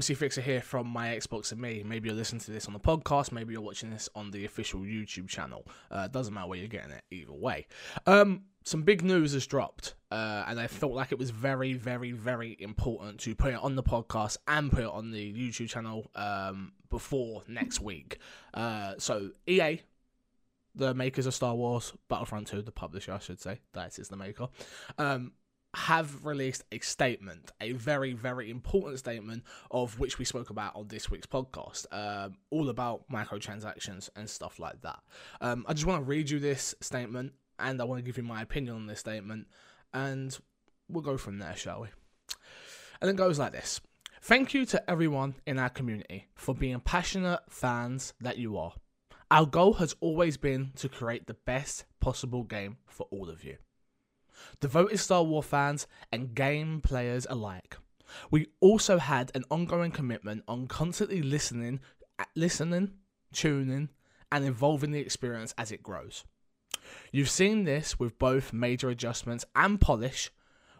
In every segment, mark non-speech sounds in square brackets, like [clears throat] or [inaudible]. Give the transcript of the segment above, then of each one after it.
MC Fixer here from My Xbox and Me. Maybe you're listening to this on the podcast. Maybe you're watching this on the official YouTube channel. Uh, doesn't matter where you're getting it, either way. Um, some big news has dropped, uh, and I felt like it was very, very, very important to put it on the podcast and put it on the YouTube channel um, before next week. Uh, so, EA, the makers of Star Wars Battlefront 2, the publisher, I should say, that is the maker, um, have released a statement, a very, very important statement, of which we spoke about on this week's podcast, um, all about microtransactions and stuff like that. Um, I just want to read you this statement, and I want to give you my opinion on this statement, and we'll go from there, shall we? And it goes like this Thank you to everyone in our community for being passionate fans that you are. Our goal has always been to create the best possible game for all of you devoted Star Wars fans, and game players alike. We also had an ongoing commitment on constantly listening, listening, tuning, and evolving the experience as it grows. You've seen this with both major adjustments and polish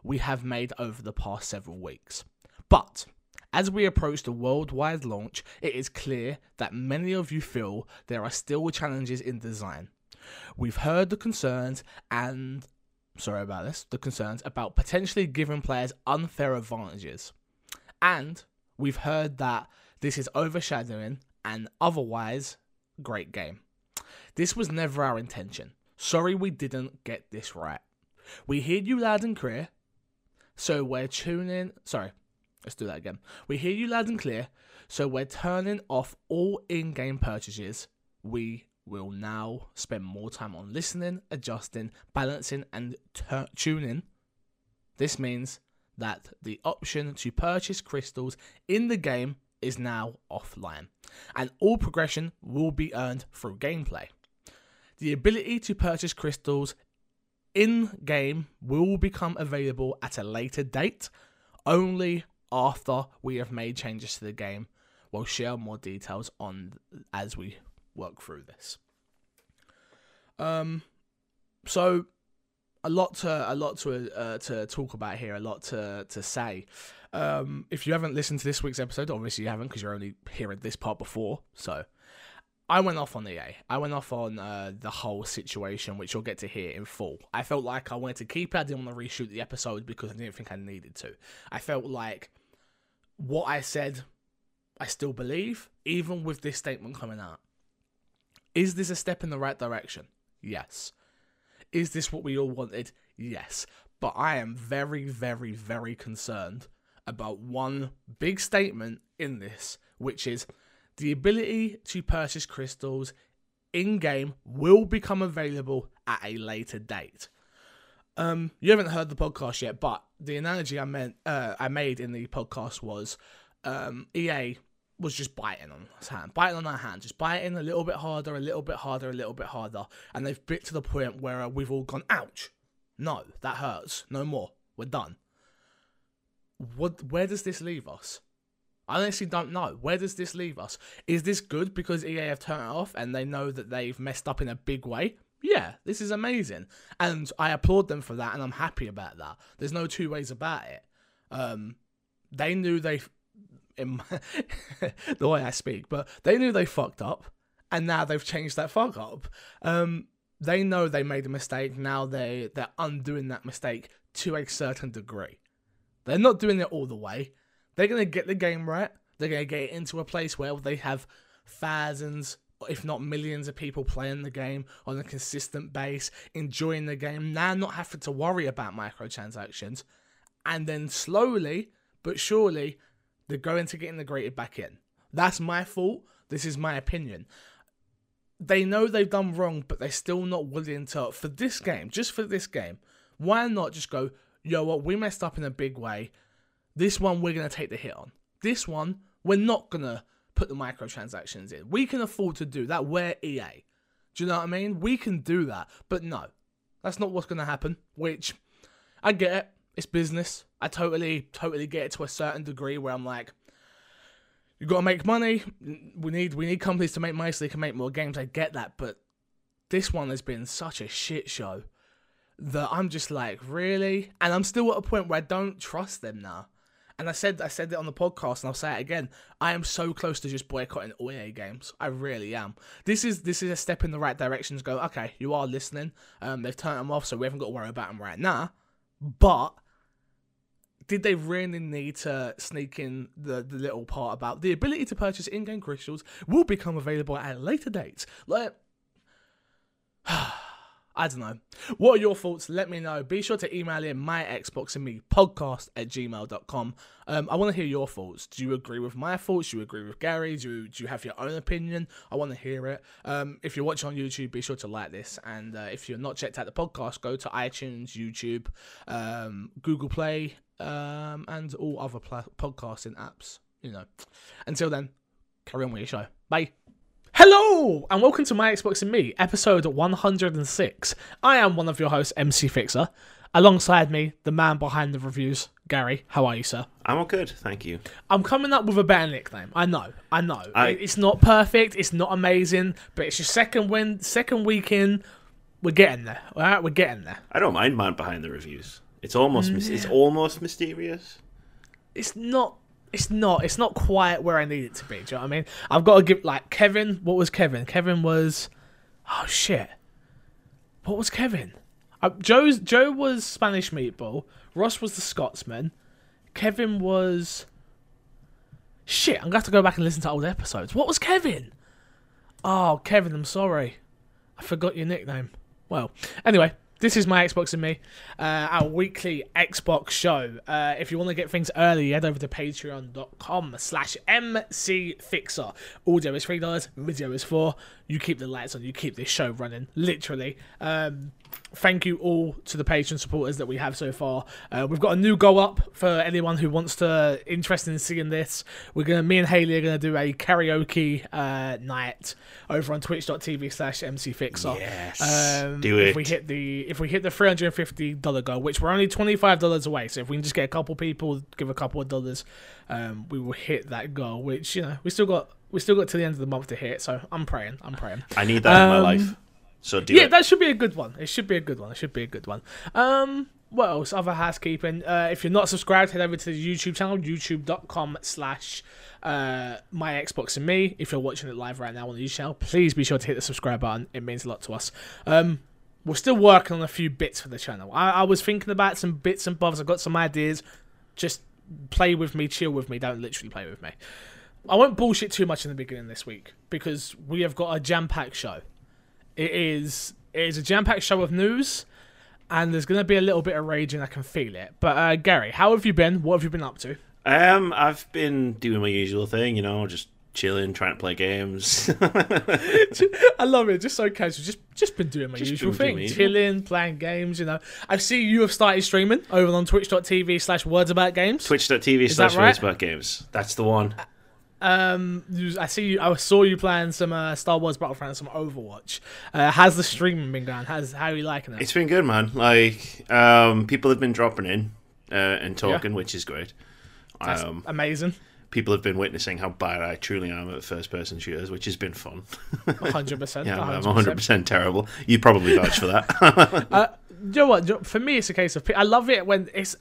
we have made over the past several weeks. But as we approach the worldwide launch, it is clear that many of you feel there are still challenges in design. We've heard the concerns and sorry about this, the concerns about potentially giving players unfair advantages. And we've heard that this is overshadowing an otherwise great game. This was never our intention. Sorry we didn't get this right. We hear you loud and clear, so we're tuning. Sorry, let's do that again. We hear you loud and clear, so we're turning off all in game purchases. We will now spend more time on listening, adjusting, balancing, and tuning. This means that the option to purchase crystals in the game is now offline, and all progression will be earned through gameplay. The ability to purchase crystals in game will become available at a later date, only after we have made changes to the game. We'll share more details on as we work through this. Um, so a lot to a lot to uh, to talk about here, a lot to to say. Um, if you haven't listened to this week's episode, obviously you haven't because you're only hearing this part before. So I went off on EA. I went off on uh, the whole situation, which you'll get to hear in full. I felt like I wanted to keep it. I didn't want to reshoot the episode because I didn't think I needed to. I felt like what I said, I still believe, even with this statement coming out. Is this a step in the right direction? Yes. Is this what we all wanted? Yes. But I am very, very, very concerned about one big statement in this, which is the ability to purchase crystals in game will become available at a later date. Um, you haven't heard the podcast yet, but the analogy I meant uh, I made in the podcast was um, EA was just biting on his hand, biting on our hand, just biting a little bit harder, a little bit harder, a little bit harder, and they've bit to the point where we've all gone, ouch, no, that hurts, no more, we're done. What? Where does this leave us? I honestly don't know. Where does this leave us? Is this good because EA have turned it off and they know that they've messed up in a big way? Yeah, this is amazing, and I applaud them for that, and I'm happy about that. There's no two ways about it. Um, they knew they in my, [laughs] the way I speak, but they knew they fucked up, and now they've changed that fuck up. Um, they know they made a mistake. Now they they're undoing that mistake to a certain degree. They're not doing it all the way. They're gonna get the game right. They're gonna get it into a place where they have thousands, if not millions, of people playing the game on a consistent base, enjoying the game. Now not having to worry about microtransactions, and then slowly but surely they're going to get integrated back in. That's my fault. This is my opinion. They know they've done wrong, but they're still not willing to, for this game, just for this game, why not just go, yo, what, we messed up in a big way. This one, we're going to take the hit on. This one, we're not going to put the microtransactions in. We can afford to do that. We're EA. Do you know what I mean? We can do that. But no, that's not what's going to happen, which I get it. It's business. I totally, totally get it to a certain degree where I'm like, you got to make money. We need, we need companies to make money so they can make more games. I get that, but this one has been such a shit show that I'm just like, really? And I'm still at a point where I don't trust them now. And I said I said it on the podcast, and I'll say it again. I am so close to just boycotting all EA games. I really am. This is this is a step in the right direction to go. Okay, you are listening. Um, they've turned them off, so we haven't got to worry about them right now. But did they really need to sneak in the, the little part about the ability to purchase in-game crystals will become available at a later date? Like, [sighs] I don't know. What are your thoughts? Let me know. Be sure to email in my Xbox and me podcast at gmail.com. Um, I want to hear your thoughts. Do you agree with my thoughts? Do you agree with Gary? Do you, do you have your own opinion? I want to hear it. Um, if you're watching on YouTube, be sure to like this. And uh, if you're not checked out the podcast, go to iTunes, YouTube, um, Google Play, um, and all other podcasting apps. You know. Until then, carry on with your show. Bye. Hello and welcome to My Xbox and Me, episode 106. I am one of your hosts, MC Fixer. Alongside me, the man behind the reviews, Gary. How are you, sir? I'm all good, thank you. I'm coming up with a better nickname. I know, I know. I- It's not perfect, it's not amazing, but it's your second win, second week in. We're getting there. All right, we're getting there. I don't mind man behind the reviews. It's almost mm, mys- it's almost mysterious. It's not. It's not. It's not quite where I need it to be. Do you know what I mean? I've got to give like Kevin. What was Kevin? Kevin was. Oh shit. What was Kevin? Uh, Joe's Joe was Spanish meatball. Ross was the Scotsman. Kevin was. Shit, I'm gonna have to go back and listen to old episodes. What was Kevin? Oh, Kevin, I'm sorry. I forgot your nickname. Well, anyway, this is my Xbox and me, uh, our weekly Xbox show. Uh, if you want to get things early, head over to patreon.com slash mcfixer. Audio is $3, video is 4 You keep the lights on, you keep this show running, literally. Um, thank you all to the Patreon supporters that we have so far. Uh, we've got a new go up for anyone who wants to interested in seeing this. We're gonna, me and Haley are gonna do a karaoke uh, night over on Twitch.tv slash MCFixer. Yes, Um, do If we hit the if we hit the three hundred and fifty dollar goal, which we're only twenty five dollars away, so if we can just get a couple people, give a couple of dollars, um, we will hit that goal. Which you know we still got we still got to the end of the month to hit. So I'm praying. I'm praying. I need that in my Um, life. So do yeah, it. that should be a good one. It should be a good one. It should be a good one. Um, what else? Other housekeeping. Uh, if you're not subscribed, head over to the YouTube channel, youtube.com slash uh, my Xbox and me. If you're watching it live right now on the YouTube channel, please be sure to hit the subscribe button. It means a lot to us. Um, we're still working on a few bits for the channel. I, I was thinking about some bits and bobs. I've got some ideas. Just play with me, chill with me. Don't literally play with me. I won't bullshit too much in the beginning this week because we have got a jam-packed show. It is it is a jam-packed show of news, and there's gonna be a little bit of raging. I can feel it. But uh, Gary, how have you been? What have you been up to? Um, I've been doing my usual thing, you know, just chilling, trying to play games. [laughs] I love it. Just so casual. Just just been doing my Just usual thing, usual. chilling, playing games. You know, I see you have started streaming over on Twitch.tv slash Words About Games. Twitch.tv slash right? words about games. That's the one. Um, I see you. I saw you playing some uh, Star Wars Battlefront, some Overwatch. Uh, how's the streaming been going? How's how are you liking it? It's been good, man. Like, um, people have been dropping in uh, and talking, which is great. That's Um, amazing. people have been witnessing how bad I truly am at first-person shooters, which has been fun. hundred percent. Yeah, I'm 100% terrible. You probably vouch for that. [laughs] Uh, you know what? For me, it's a case of I love it when it's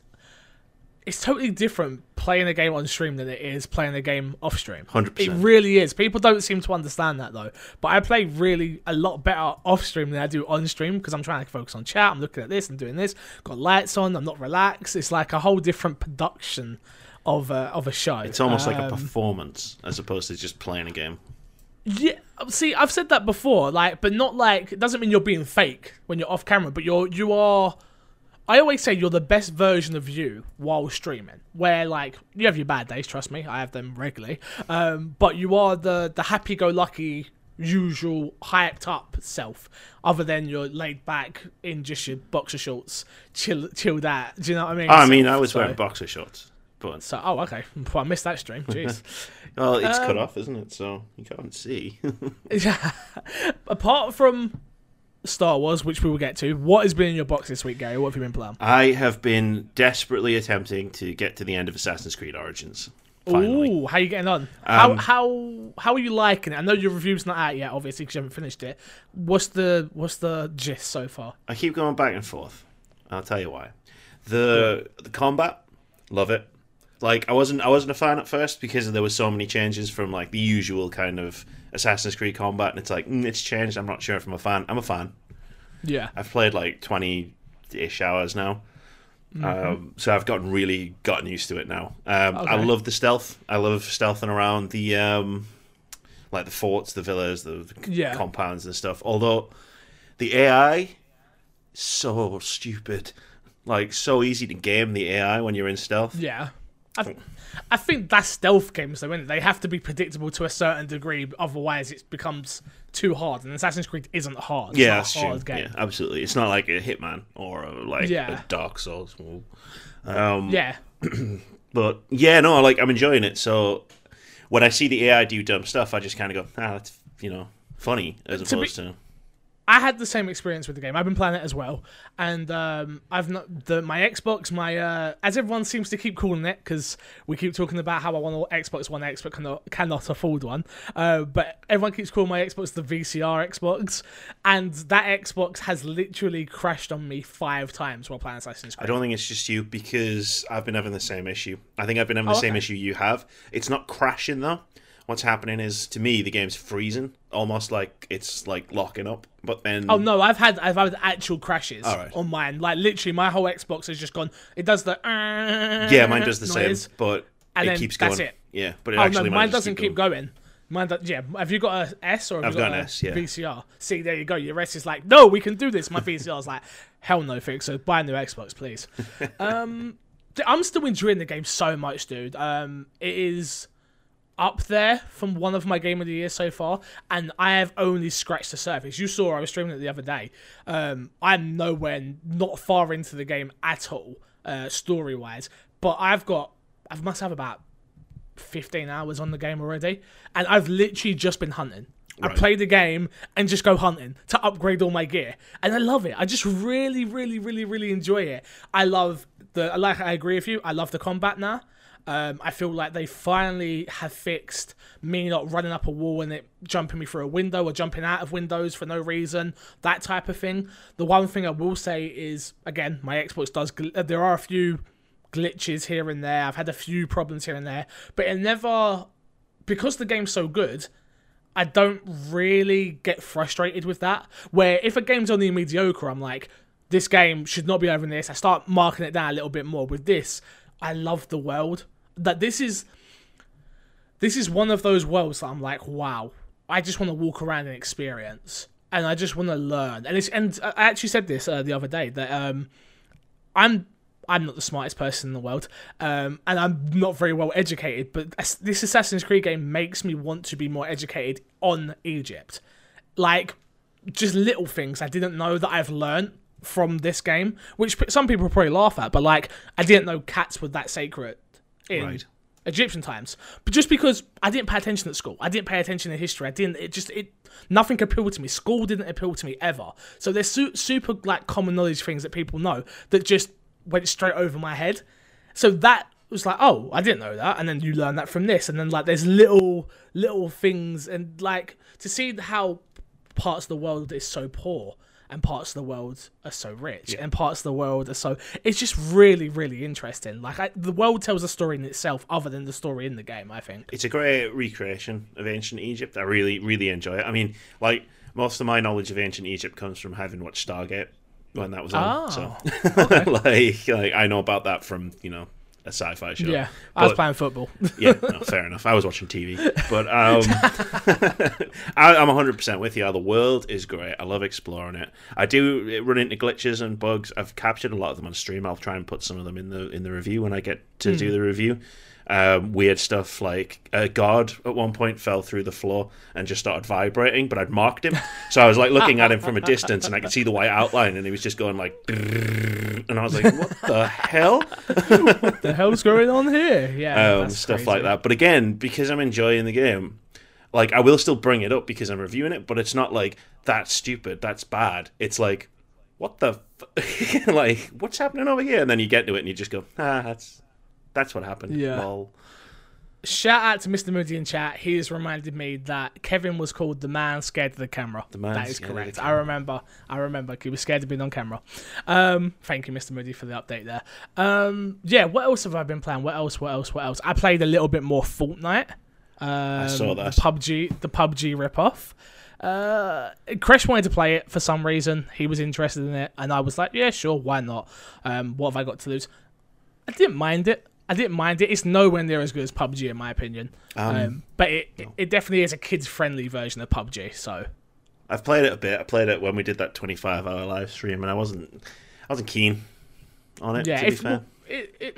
it's totally different playing a game on stream than it is playing a game off stream. 100%. It really is. People don't seem to understand that though. But I play really a lot better off stream than I do on stream because I'm trying to focus on chat. I'm looking at this and doing this. Got lights on. I'm not relaxed. It's like a whole different production of a, of a show. It's almost like a Um, performance as opposed to just playing a game. Yeah, see, I've said that before, like, but not like it doesn't mean you're being fake when you're off camera, but you're you are. I always say you're the best version of you while streaming. Where like you have your bad days, trust me, I have them regularly. Um, but you are the the happy-go-lucky, usual hyped up self. Other than you're laid back in just your boxer shorts, chill chill that. Do you know what I mean? I mean, I was so- wearing boxer shorts, but So oh okay, [laughs] well, I missed that stream. [laughs] Jeez. well, it's cut Um, off, isn't it? So you can't see. [laughs] yeah. Apart from Star Wars, which we will get to, what has been in your box this week, Gary? What have you been playing? I have been desperately attempting to get to the end of Assassin's Creed Origins. Finally, Ooh, how are you getting on? how Um, how how are you liking it? I know your review's not out yet, obviously, because you haven't finished it. What's the what's the gist so far? I keep going back and forth. I'll tell you why. The the combat, love it. Like I wasn't I wasn't a fan at first because there were so many changes from like the usual kind of Assassin's Creed combat, and it's like mm, it's changed. I'm not sure if I'm a fan. I'm a fan. Yeah. I've played like twenty ish hours now. Um, so I've gotten really gotten used to it now. Um, I love the stealth. I love stealthing around the um, like the forts, the villas, the, the Yeah. compounds and stuff. Although the AI so stupid, like so easy to game the AI when you're in stealth. Yeah. I, I think that's stealth games, though, isn't it? They have to be predictable to a certain degree, otherwise it becomes too hard. And Assassin's Creed isn't hard. It's yeah, that's a hard true. game. Yeah, absolutely. It's not like a Hitman or a, like Yeah. a Dark Souls. Um, Yeah. [clears throat] But yeah, no, like I'm enjoying it. So when I see the AI do dumb stuff, I just kind of go, ah, that's you know funny as To be- opposed to I had the same experience with the game. I've been playing it as well, and um, I've not the my Xbox, my uh, as everyone seems to keep calling it because we keep talking about how I want an Xbox One X but cannot cannot afford one. Uh, but everyone keeps calling my Xbox the VCR Xbox, and that Xbox has literally crashed on me five times while playing Assassin's Creed. I don't think it's just you because I've been having the same issue. I think I've been having the Oh, same okay. issue you have. It's not crashing though. What's happening is to me the game's freezing, almost like it's like locking up. But then Oh no, I've had I've had actual crashes Alright. on mine. Like literally, my whole Xbox has just gone. It does the yeah, mine does the noise. same, but And it then keeps going. that's it. Yeah, but it Oh actually no, mine doesn't keep going. Mine, do- yeah. Have you got a S or have I've you got, got an a S, yeah. VCR? See, there you go. Your S is like, no, we can do this. My VCR's like, hell no, fix. So buy a new Xbox, please. [laughs] um, I'm still enjoying the game so much, dude. Um, it is up there from one of my game of the year so far, and I have only scratched the surface. You saw I was streaming it the other day. Um, I'm nowhere, not far into the game at all, uh, story wise, but I've got, I must have about 15 hours on the game already, and I've literally just been hunting. I play the game and just go hunting to upgrade all my gear, and I love it. I just really, really, really, really enjoy it. I love the like. I agree with you. I love the combat now. Um, I feel like they finally have fixed me not running up a wall and it jumping me through a window or jumping out of windows for no reason, that type of thing. The one thing I will say is, again, my Xbox does. Gl- uh, there are a few glitches here and there. I've had a few problems here and there, but it never because the game's so good. I don't really get frustrated with that. Where if a game's only mediocre, I'm like, this game should not be over in this. I start marking it down a little bit more. With this, I love the world. That this is this is one of those worlds that I'm like, wow, I just want to walk around and experience, and I just want to learn. And it's and I actually said this uh, the other day that um, I'm I'm not the smartest person in the world, um, and I'm not very well educated. But this Assassin's Creed game makes me want to be more educated on Egypt, like just little things I didn't know that I've learned from this game, which some people probably laugh at. But like, I didn't know cats were that sacred in Right. Egyptian times. But just because I didn't pay attention at school, I didn't pay attention to history. I didn't. It just it nothing appealed to me. School didn't appeal to me ever. So there's su- super like common knowledge things that people know that just went straight over my head. So that was like, oh, I didn't know that, and then you learn that from this, and then like there's little little things, and like to see how parts of the world is so poor and parts of the world are so rich and parts of the world are so it's just really really interesting like I, the world tells a story in itself other than the story in the game i think It's a great recreation of ancient Egypt. I really, really enjoy it. I mean, like most of my knowledge of ancient Egypt comes from having watched Stargate when that was on. Ah, so, [laughs] like, like, I know about that from you know a sci-fi show. yeah i was playing football [laughs] yeah, [laughs] no, fair enough. I was watching TV, but um, [laughs] I, I'm 100 percent with you. The world is great. I love exploring it. I do run into glitches and bugs. I've captured a lot of them on stream. I'll try and put some of them in the in the review when I get to do the review. Um, weird stuff like a guard at one point fell through the floor and just started vibrating, but I'd marked him, so I was like looking at him from a distance and I could see the white outline, and he was just going like, and I was like, what the hell? What the hell's going on here yeah um, stuff crazy. like that. But again, because I'm enjoying the game, like I will still bring it up because I'm reviewing it. But it's not like that's stupid, that's bad. It's like, what the, f-? [laughs] like what's happening over here? And then you get to it and you just go, ah, that's that's what happened. Yeah. Lol. shout out to Mr. Moody in chat. He has reminded me that Kevin was called the man scared of the camera. The man that is scared of the correct. I remember. I remember. He was scared of being on camera. Um, thank you, Mr. Moody, for the update there. Um, yeah. What else have I been playing? What else? What else? What else? I played a little bit more Fortnite. Um, saw that. The PUBG, the PUBG ripoff. Uh, Crash wanted to play it for some reason. He was interested in it, and I was like, "Yeah, sure, why not? Um, what have I got to lose?" I didn't mind it. I didn't mind it. It's nowhere near as good as PUBG in my opinion. Um, but it, it it definitely is a kids friendly version of PUBG. So I've played it a bit. I played it when we did that 25 hour live stream, and I wasn't, I wasn't keen on it. yeah, to be if, fair, it, it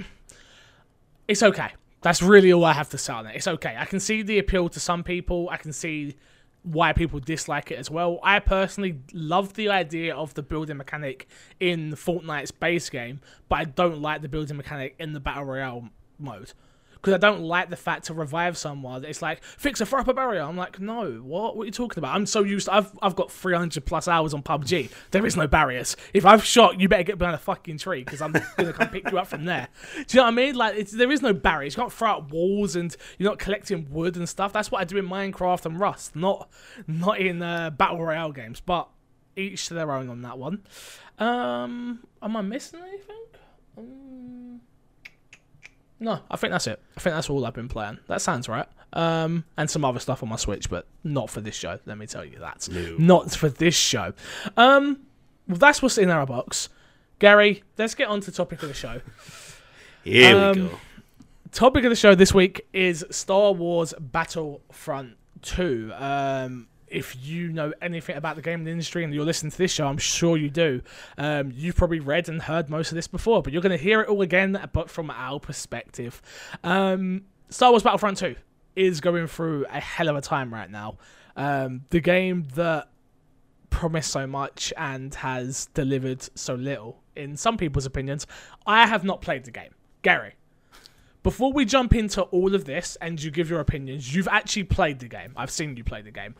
it's okay. That's really all I have to say on it. It's okay. I can see the appeal to some people. I can see why people dislike it as well. I personally love the idea of the building mechanic in Fortnite's base game, but I don't like the building mechanic in the battle royale mode. Because I don't like the fact to revive someone. It's like fix a throw up a barrier. I'm like, no, what? What are you talking about? I'm so used. I've I've got 300 plus hours on PUBG. There is no barriers. If I've shot, you better get behind a fucking tree because I'm gonna come pick you up from there. Do you know what I mean? Like, there is no barriers. You can't throw out walls and you're not collecting wood and stuff. That's what I do in Minecraft and Rust, not not in uh, battle royale games. But each to their own on that one. Um, am I missing anything? Um, no, I think that's it. I think that's all I've been playing. That sounds right. Um, and some other stuff on my Switch, but not for this show. Let me tell you that. No. Not for this show. Um, well, that's what's in our box. Gary, let's get on to the topic of the show. here um, we go. Topic of the show this week is Star Wars Battlefront 2. Um, if you know anything about the gaming industry and you're listening to this show, I'm sure you do. Um, you've probably read and heard most of this before, but you're going to hear it all again, but from our perspective. Um, Star Wars Battlefront 2 is going through a hell of a time right now. Um, the game that promised so much and has delivered so little, in some people's opinions. I have not played the game. Gary, before we jump into all of this and you give your opinions, you've actually played the game. I've seen you play the game.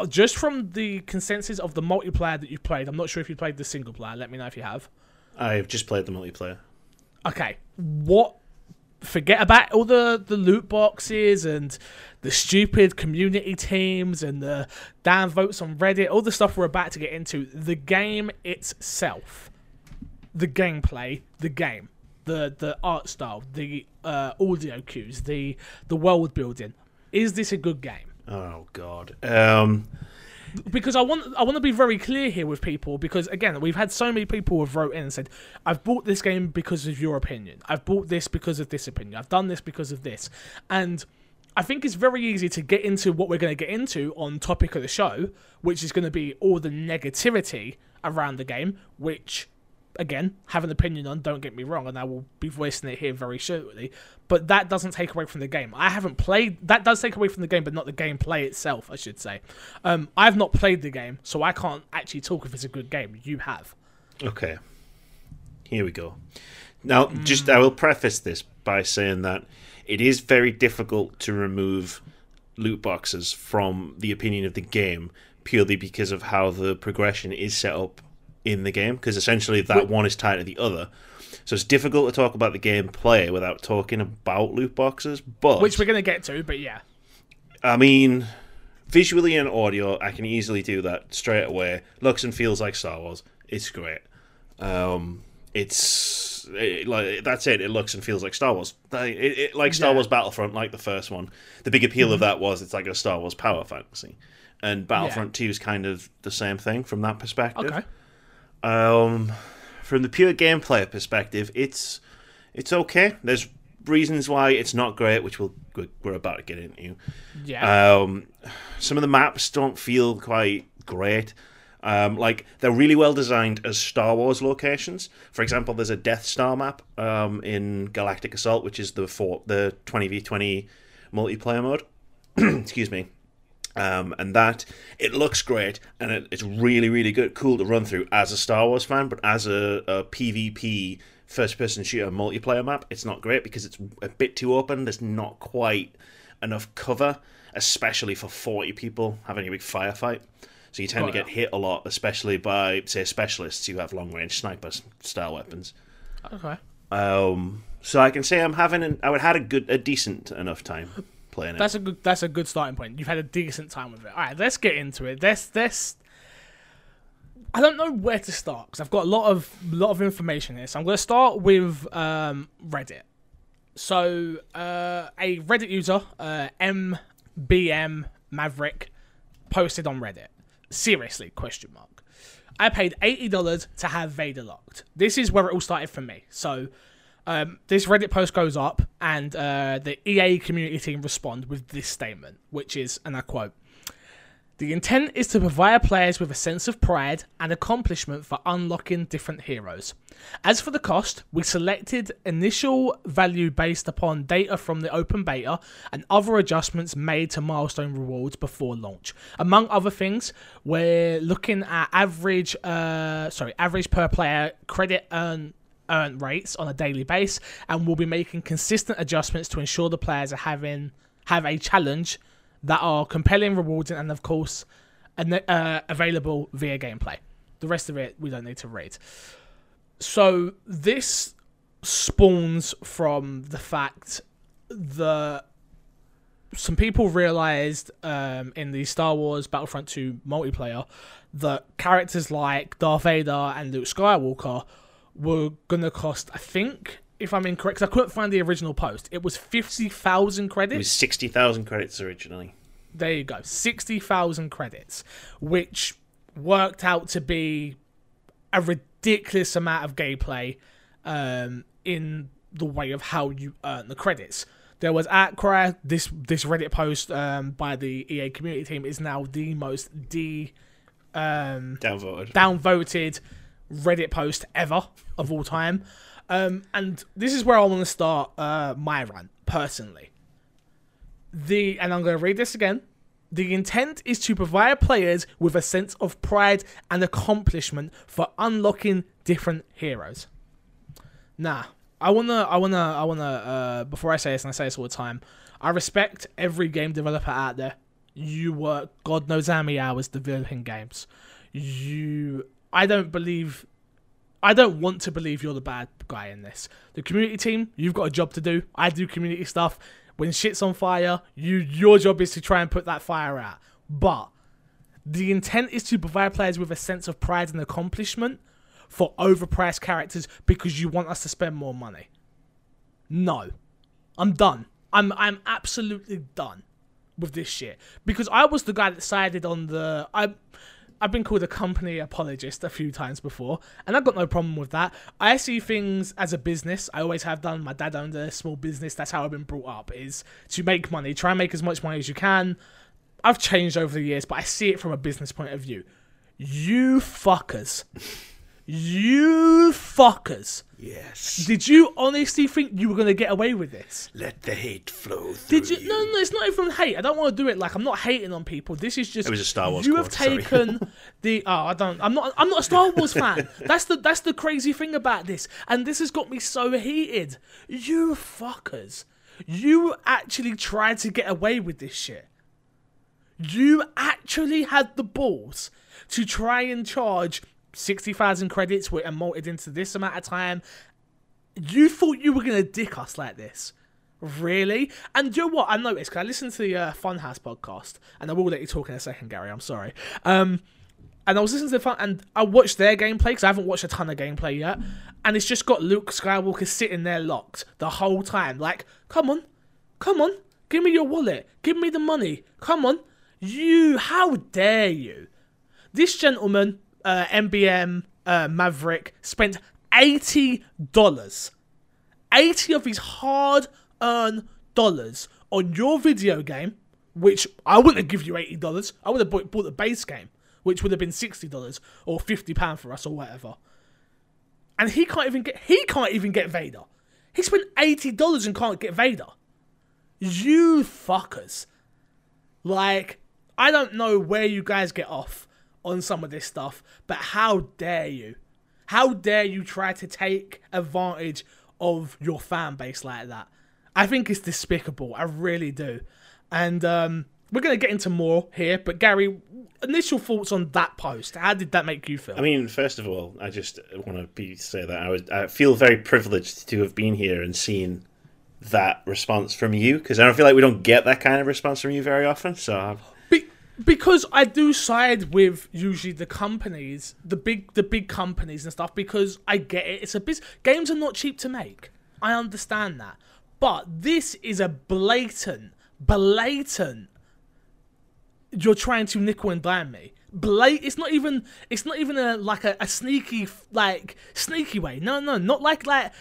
Uh, Just from the consensus of the multiplayer that you've played, I'm not sure if you played the single player. Let me know if you have. I've just played the multiplayer. Okay, what? Forget about all the the loot boxes and the stupid community teams and the damn votes on Reddit. All the stuff we're about to get into. The game itself, the gameplay, the game, the the art style, the uh, audio cues, the the world building. Is this a good game? Oh God. Um, because I want I want to be very clear here with people because again we've had so many people who have wrote in and said I've bought this game because of your opinion. I've bought this because of this opinion. I've done this because of this. And I think it's very easy to get into what we're going to get into on topic of the show which is going to be all the negativity around the game which again have an opinion on don't get me wrong and I will be voicing it here very shortly but that doesn't take away from the game I haven't played that does take away from the game but not the gameplay itself I should say um, I've not played the game so I can't actually talk if it's a good game you have okay. Here we go. Now, just I will preface this by saying that it is very difficult to remove loot boxes from the opinion of the game purely because of how the progression is set up in the game. Because essentially, that one is tied to the other. So it's difficult to talk about the gameplay without talking about loot boxes. But which we're going to get to but yeah I mean, visually and audio, I can easily do that straight away. Looks and feels like Star Wars. It's great. Um, it's it, like that's it. It looks and feels like Star Wars. Like, it, it, like Star Yeah. Wars Battlefront, like the first one. The big appeal of that was it's like a Star Wars power fantasy, and Battlefront Two is kind of the same thing from that perspective. okay Um, from the pure gameplay perspective, it's it's okay. There's reasons why it's not great, which we'll we're- about to get into. yeah Um, some of the maps don't feel quite great. Um, like they're really well designed as Star Wars locations. For example, there's a Death Star map um, in Galactic Assault, which is the four, the twenty v twenty multiplayer mode. [clears throat] Excuse me. Um, and that it looks great and it, it's really really good, cool to run through as a Star Wars fan. But as a, a PvP first person shooter multiplayer map, it's not great because it's a bit too open. There's not quite enough cover, especially for 40 people having a big firefight. So you tend to get ya. hit a lot, especially by, say, specialists who have long range sniper style weapons. okay Um, so I can say I'm having an, I would had a good, a decent enough time playing it. That's a good. That's a good starting point. You've had a decent time with it. All right, let's get into it. Let's let's. I don't know where to start because I've got a lot of lot of information here. So I'm going to start with um, Reddit. So uh, a Reddit user, uh, MBM Maverick, posted on Reddit. Seriously? Question mark. I paid eighty dollars to have Vader locked. This is where it all started for me. So um, this Reddit post goes up, and uh, the EA community team respond with this statement, which is, and I quote. The intent is to provide players with a sense of pride and accomplishment for unlocking different heroes. As for the cost, we selected initial value based upon data from the open beta and other adjustments made to milestone rewards before launch. Among other things, we're looking at average, uh, sorry, average per player credit earn earn rates on a daily base, and we'll be making consistent adjustments to ensure the players are having have a challenge that are compelling, rewarding, and of course, uh, available via gameplay. The rest of it we don't need to read. So this spawns from the fact that some people realized um, in the Star Wars Battlefront 2 multiplayer that characters like Darth Vader and Luke Skywalker were gonna cost, I think, if I'm incorrect, I couldn't find the original post. It was fifty thousand credits. It was sixty thousand credits originally. There you go, sixty thousand credits, which worked out to be a ridiculous amount of gameplay um, in the way of how you earn the credits. There was outcry. This this Reddit post um, by the EA community team is now the most de um, downvoted downvoted Reddit post ever of all time. Um, and this is where I want to start uh, my rant personally. The and I'm going to read this again. The intent is to provide players with a sense of pride and accomplishment for unlocking different heroes. Nah, I wanna, I wanna, I wanna. Uh, before I say this, and I say this all the time, I respect every game developer out there. You work God knows how many hours developing games. You, I don't believe I don't want to believe you're the bad guy in this. The community team, you've got a job to do. I do community stuff. When shit's on fire, you your job is to try and put that fire out. But the intent is to provide players with a sense of pride and accomplishment for overpriced characters because you want us to spend more money. No. I'm done. I'm I'm absolutely done with this shit. Because I was the guy that sided on the I I've been called a company apologist a few times before, and I've got no problem with that. I see things as a business. I always have done. My dad owned a small business. That's how I've been brought up: is to make money, try and make as much money as you can. I've changed over the years, but I see it from a business point of view. You fuckers. You fuckers. Yes. Did you honestly think you were going to get away with this? Let the hate flow through Did you? No, no, it's not even hate. I don't want to do it like I'm not hating on people. This is just It was a Star Wars You quote, have sorry. [laughs] taken the. Oh, I don't. I'm not. I'm not a Star Wars fan. [laughs] That's the. That's the crazy thing about this, and this has got me so heated. You fuckers. You actually tried to get away with this shit. You actually had the balls to try and charge 60,000 credits with emoted into this amount of time. You thought you were going to dick us like this. Really? And you know what? I noticed, because I listened to the uh, Funhouse podcast, and I will let you talk in a second, Gary. I'm sorry. Um, and I was listening to the fun, and I watched their gameplay because I haven't watched a ton of gameplay yet. And it's just got Luke Skywalker sitting there locked the whole time. Like, come on, come on, give me your wallet, give me the money, come on. You, how dare you? This gentleman, uh, MBM uh, Maverick, spent eighty dollars, eighty of his hard-earned dollars on your video game, which I wouldn't have give you eighty dollars. I would have bought, bought the base game, which would have been sixty dollars or fifty pound for us or whatever. And he can't even get he can't even get Vader. He spent eighty dollars and can't get Vader. You fuckers. Like, I don't know where you guys get off on some of this stuff, but how dare you? How dare you try to take advantage of your fan base like that? I think it's despicable. I really do. And um, we're going to get into more here, but Gary, initial thoughts on that post? How did that make you feel? I mean, first of all, I just want to be say that I was I feel very privileged to have been here and seen that response from you because I don't feel like we don't get that kind of response from you very often. So Be- because I do side with usually the companies, the big the big companies and stuff. Because I get it. It's a business. Games are not cheap to make. I understand that, but this is a blatant, blatant. You're trying to nickel and dime me. Blat- it's not even. It's not even a like a, a sneaky like sneaky way. No, no, not like like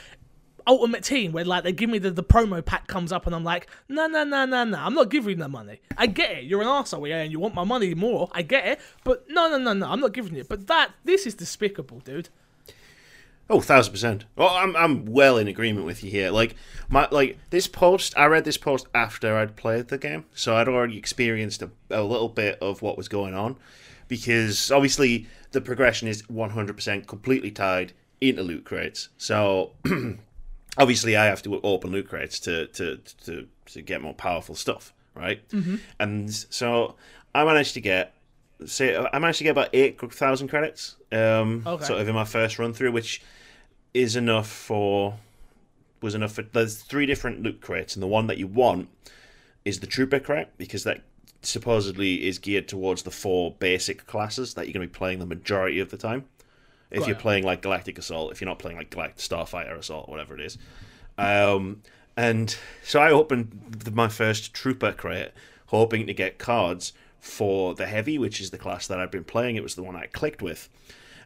Ultimate Team where like they give me the, the promo pack comes up and I'm like, no, no, no, no, no, I'm not giving you the money. I get it. You're an arsehole, yeah, and you want my money more. I get it. But no, no, no, no, I'm not giving you. But that this is despicable, dude. oh, thousand percent. Well, I'm I'm well in agreement with you here. Like my like this post, I read this post after I'd played the game, so I'd already experienced a, a little bit of what was going on, because obviously the progression is 100% completely tied into loot crates. So [clears throat] obviously I have to open loot crates to to to to get more powerful stuff, right? Mm-hmm. And so I managed to get say I managed to get about eight thousand credits, um, Okay. sort of in my first run through, which is enough for was enough for. There's three different loot crates, and the one that you want is the trooper crate because that supposedly is geared towards the four basic classes that you're going to be playing the majority of the time. If Got you're it. playing like Galactic Assault, if you're not playing like Galactic Starfighter Assault, whatever it is. Um, and so I opened my first Trooper crate, hoping to get cards for the Heavy, which is the class that I've been playing. It was the one I clicked with.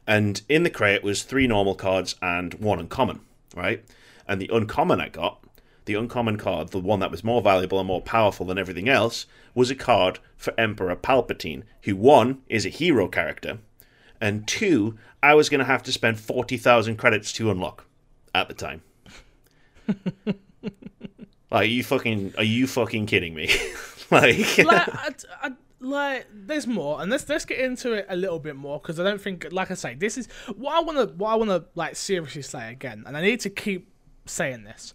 And in the crate was three normal cards and one uncommon, right? And the uncommon I got, the uncommon card, the one that was more valuable and more powerful than everything else, was a card for Emperor Palpatine, who one is a hero character, and two, I was going to have to spend 40,000 credits to unlock at the time. [laughs] like, are you fucking, are you fucking kidding me? [laughs] like, like, I, [laughs] I, like, there's more, and let's let's get into it a little bit more because I don't think, like I say, this is what I want to, what I want to like seriously say again, and I need to keep saying this.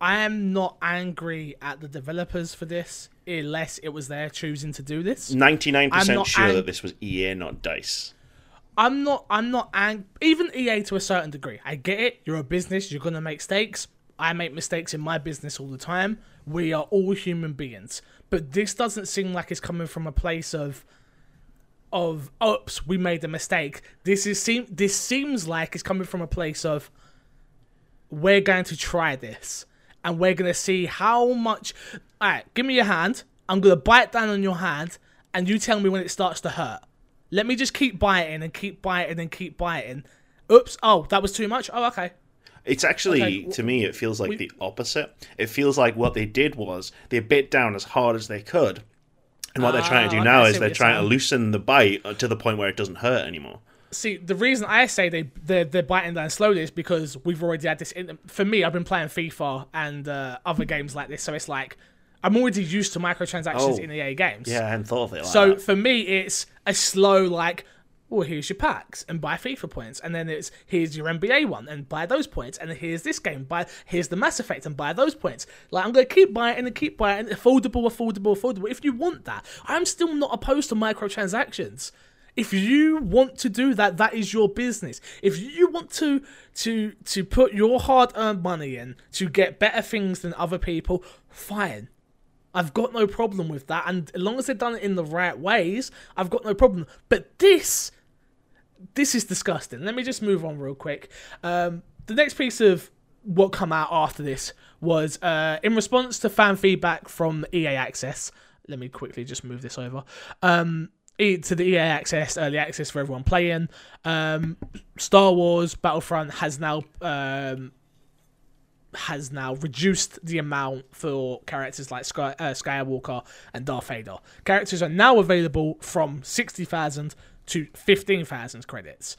I am not angry at the developers for this, unless it was their choosing to do this. 99% I'm not sure ang- that this was EA, not DICE. I'm not. I'm not. Ang- even EA to a certain degree. I get it. You're a business. You're gonna make mistakes. I make mistakes in my business all the time. We are all human beings. But this doesn't seem like it's coming from a place of, of oops, we made a mistake. This is seem. This seems like it's coming from a place of, we're going to try this, and we're gonna see how much. All right, give me your hand. I'm gonna bite down on your hand, and you tell me when it starts to hurt. Let me just keep biting and keep biting and keep biting. Oops. Oh, that was too much. Oh, okay. It's actually, Okay, to me, it feels like we- the opposite. It feels like what they did was they bit down as hard as they could. And what they're trying to Ah, do now is they're trying to loosen the bite uh, to the point where it doesn't hurt anymore. See, the reason I say they they're, they're biting down slowly is because we've already had this. In, for me, I've been playing FIFA and uh, other games like this, so it's like I'm already used to microtransactions Oh. in EA games. Yeah, I hadn't thought of it like So that. for me, it's a slow like, well, here's your packs and buy FIFA points, and then it's here's your NBA one and buy those points, and then here's this game, buy here's the Mass Effect and buy those points. Like I'm gonna keep buying and keep buying, and affordable, affordable, affordable. If you want that, I'm still not opposed to microtransactions. If you want to do that, that is your business. If you want to to to put your hard-earned money in to get better things than other people, fine. I've got no problem with that, and as long as they've done it in the right ways, I've got no problem. But this, this is disgusting. Let me just move on real quick. Um, the next piece of what come out after this was uh, in response to fan feedback from EA Access. Let me quickly just move this over. Um, to the EA Access early access for everyone playing. Um, Star Wars Battlefront has now um, has now reduced the amount for characters like Sky, uh, Skywalker and Darth Vader. Characters are now available from 60,000 to 15,000 credits.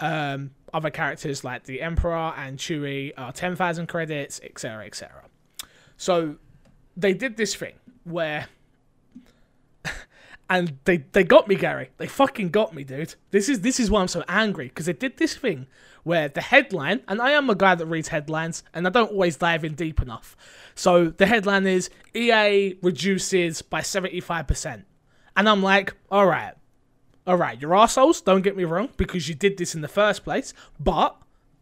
Um, other characters like the Emperor and Chewie are 10,000 credits, etc., etc. So they did this thing where. [laughs] and they, they got me, Gary. They fucking got me, dude. This is this is why I'm so angry because they did this thing where the headline, and I am a guy that reads headlines, and I don't always dive in deep enough. So the headline is EA reduces by 75%. And I'm like, all right, all right, you're assholes. Don't get me wrong, because you did this in the first place. But,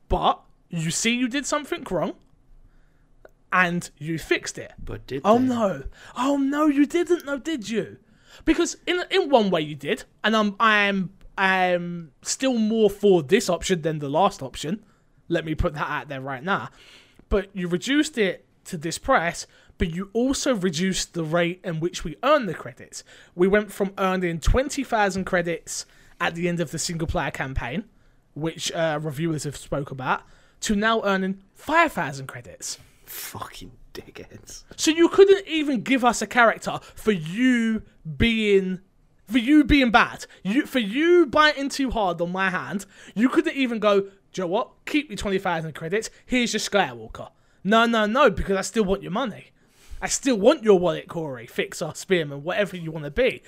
but you see, you did something wrong, and you fixed it. But did Oh they? no! Oh no! You didn't know, did you? Because in in one way you did, and I'm I'm I'm still more for this option than the last option. Let me put that out there right now. But you reduced it to this price, but you also reduced the rate in which we earn the credits. We went from earning twenty thousand credits at the end of the single player campaign, which uh, reviewers have spoke about, to now earning five thousand credits. Fucking dickheads. So you couldn't even give us a character for you being for you being bad. You for you biting too hard on my hand. You couldn't even go. Do you know what? Keep your twenty thousand credits. Here's your Skywalker. No, no, no, because I still want your money. I still want your wallet, Corey, Fixer, Spearman, whatever you want to be.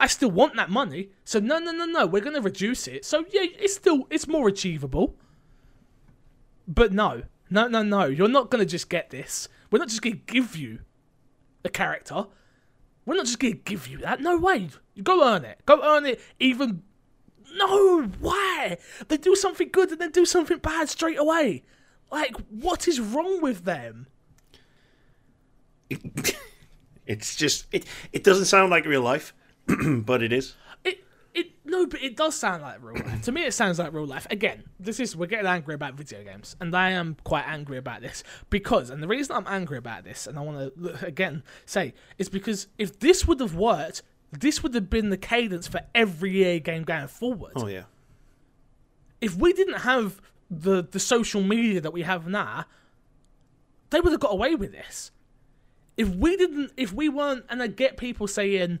I still want that money. So no, no, no, no. We're gonna reduce it. So yeah, it's still it's more achievable. But no, no, no, no. You're not gonna just get this. We're not just gonna give you a character. We're not just gonna give you that. No way. You go earn it. Go earn it. Even no. Why? They do something good and then do something bad straight away. Like, what is wrong with them? [laughs] It's just it. It doesn't sound like real life, [clears throat] but it is. It no, but it does sound like real life. to me, it sounds like real life. Again, this is we're getting angry about video games, and I am quite angry about this because, and the reason I'm angry about this, and I want to again say, is because if this would have worked, this would have been the cadence for every EA game going forward. Oh yeah. If we didn't have the the social media that we have now, they would have got away with this. If we didn't, if we weren't, and I get people saying,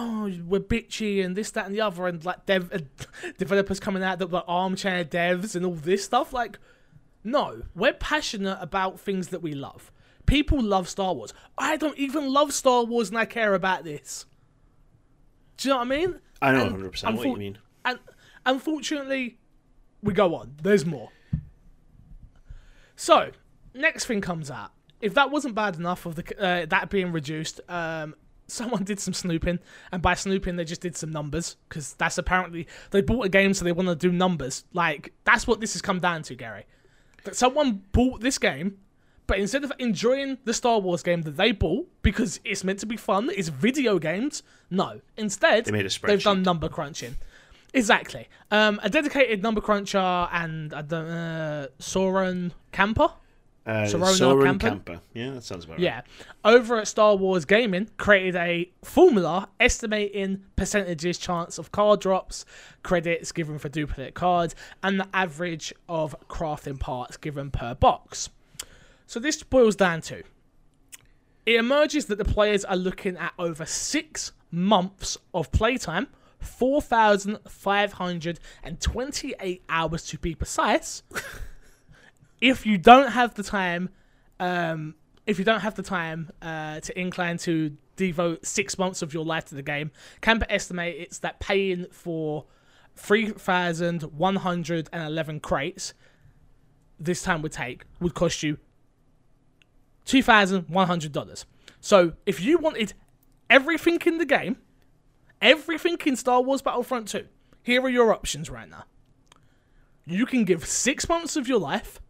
"Oh, we're bitchy" and this, that, and the other, and like dev uh, [laughs] developers coming out that were armchair devs and all this stuff. Like, no, we're passionate about things that we love. People love Star Wars. I don't even love Star Wars, and I care about this. Do you know what I mean? I know And 100 percent what you mean. And unfortunately, we go on. There's more. So, next thing comes out. If that wasn't bad enough of the uh, that being reduced, um, someone did some snooping, and by snooping they just did some numbers because that's apparently they bought a game so they want to do numbers. Like that's what this has come down to, Gary. That someone bought this game, but instead of enjoying the Star Wars game that they bought because it's meant to be fun, it's video games. No, instead They made a they've done number crunching. Exactly. Um, a dedicated number cruncher and uh, the uh, Soren Camper. Uh, Sorona Camper? Camper. Yeah, that sounds about right. Yeah. Over at Star Wars Gaming, created a formula estimating percentages chance of card drops, credits given for duplicate cards, and the average of crafting parts given per box. So this boils down to it emerges that the players are looking at over six months of playtime, 4,528 hours to be precise. If you don't have the time, um, if you don't have the time uh, to incline to devote six months of your life to the game, Camper estimates that paying for 3,111 crates this time would take would cost you $2,100. So if you wanted everything in the game, everything in Star Wars Battlefront 2, here are your options right now. You can give six months of your life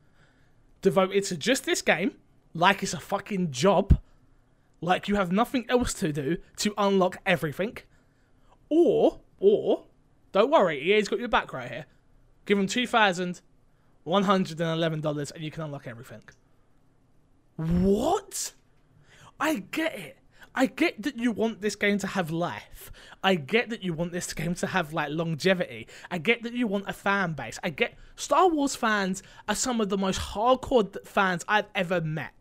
devoted to just this game, like it's a fucking job, like you have nothing else to do to unlock everything. Or, or, don't worry, EA's got your back right here. Give them $2,111 and you can unlock everything. What? I get it. I get that you want this game to have life. I get that you want this [laughs] game to have like longevity. I get that you want a fan base. I get Star Wars fans are some of the most hardcore th- fans I've ever met.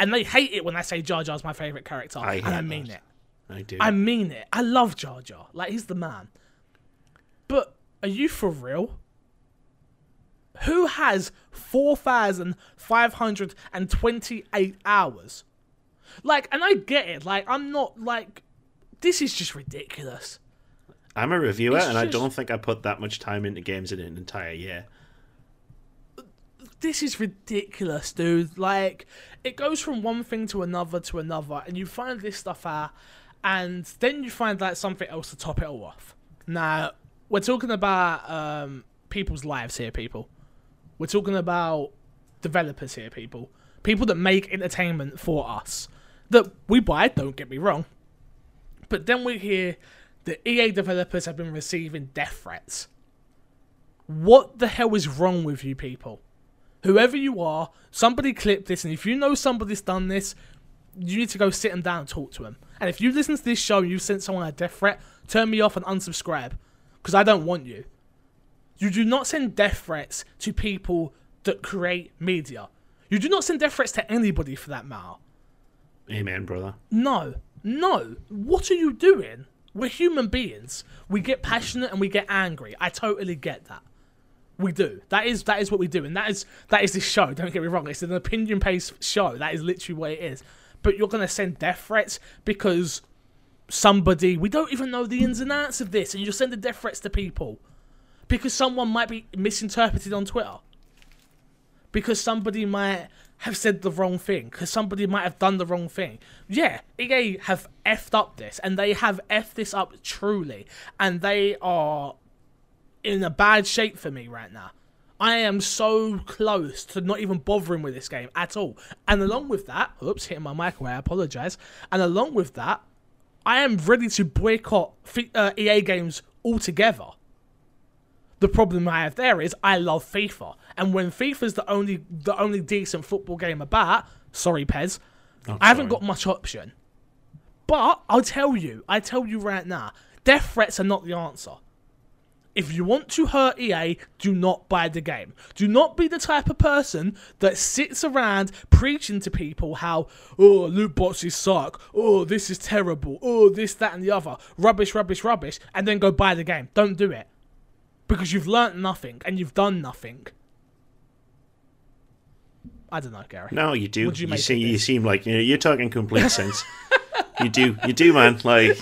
And they hate it when I say Jar Jar's my favorite character. I and I mean that. it. I do. I mean it. I love Jar Jar. Like he's the man. But are you for real? Who has 4,528 hours? Like, and I get it. Like, I'm not like, this is just ridiculous. I'm a reviewer, It's and I don't think I put that much time into games in an entire year. This is ridiculous, dude. Like, it goes from one thing to another to another, and you find this stuff out, and then you find like something else to top it all off. Now we're talking about um, people's lives here, people. We're talking about developers here, people. People that make entertainment for us that we buy. Don't get me wrong, but then we hear that EA developers have been receiving death threats. What the hell is wrong with you people? Whoever you are, somebody clip this, and if you know somebody's done this, you need to go sit them down and talk to them. And if you listen to this show and you've sent someone a death threat, turn me off and unsubscribe. Because I don't want you. You do not send death threats to people that create media. You do not send death threats to anybody for that matter. Amen, brother. No. No. What are you doing? We're human beings. We get passionate and we get angry. I totally get that. We do. That is that is what we do, and that is that is this show. Don't get me wrong. It's an opinion-based show. That is literally what it is. But you're gonna send death threats because somebody we don't even know the ins and outs of this, and you're sending death threats to people because someone might be misinterpreted on Twitter. Because somebody might have said the wrong thing, because somebody might have done the wrong thing. Yeah, EA have effed up this, and they have effed this up truly, and they are in a bad shape for me right now. I am so close to not even bothering with this game at all. And along with that, oops, hitting my mic away, I apologize. And along with that, I am ready to boycott uh, EA games altogether. The problem I have there is I love FIFA, and when FIFA's the only the only decent football game about, sorry Pez, Oh, I haven't sorry. got much option. But I'll tell you, I tell you right now, death threats are not the answer. If you want to hurt EA, do not buy the game. Do not be the type of person that sits around preaching to people how, oh, loot boxes suck. Oh, this is terrible. Oh, this, that, and the other. Rubbish, rubbish, rubbish. And then go buy the game. Don't do it. Because you've learnt nothing and you've done nothing. I don't know, Gary. No, you do. You you, see, you seem like you know, you're talking complete [laughs] sense. you do, you do, man. Like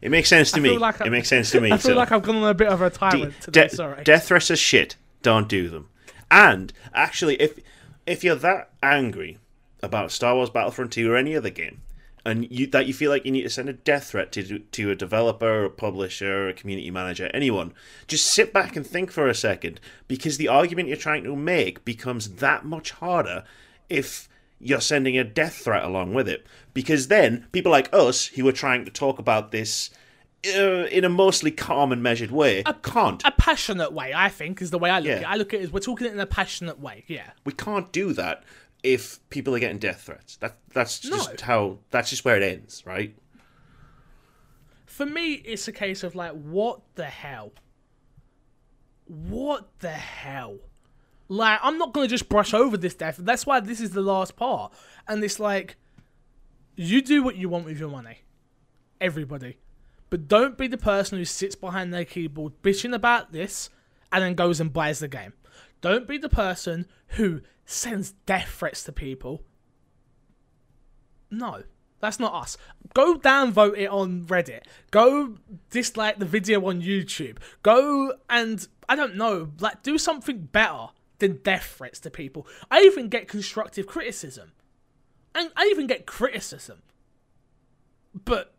it makes sense to me. like it makes sense to me. [laughs] I feel so. like I've gone on a bit of a De- today. de- Sorry. Death threats are shit. Don't do them. And actually, if if you're that angry about Star Wars Battlefront 2 or any other game, and you that you feel like you need to send a death threat to to a developer, a publisher, a community manager, anyone, just sit back and think for a second, because the argument you're trying to make becomes that much harder if you're sending a death threat along with it. Because then people like us who are trying to talk about this. Uh, in a mostly calm and measured way, a, can't. a passionate way, I think, is the way I look Yeah. at it. I look at it as we're talking it in a passionate way. Yeah. we can't do that if people are getting death threats. That that's just No. how that's just where it ends, right? For me, it's a case of like, what the hell? What the hell? Like, I'm not gonna just brush over this death. That's why this is the last part. And it's like, you do what you want with your money, everybody, but don't be the person who sits behind their keyboard bitching about this and then goes and buys the game. Don't be the person who sends death threats to people no, that's not us. Go downvote it on Reddit. Go dislike the video on YouTube. Go and I don't know, like do something better than death threats to people. I even get constructive criticism. And I even get criticism. But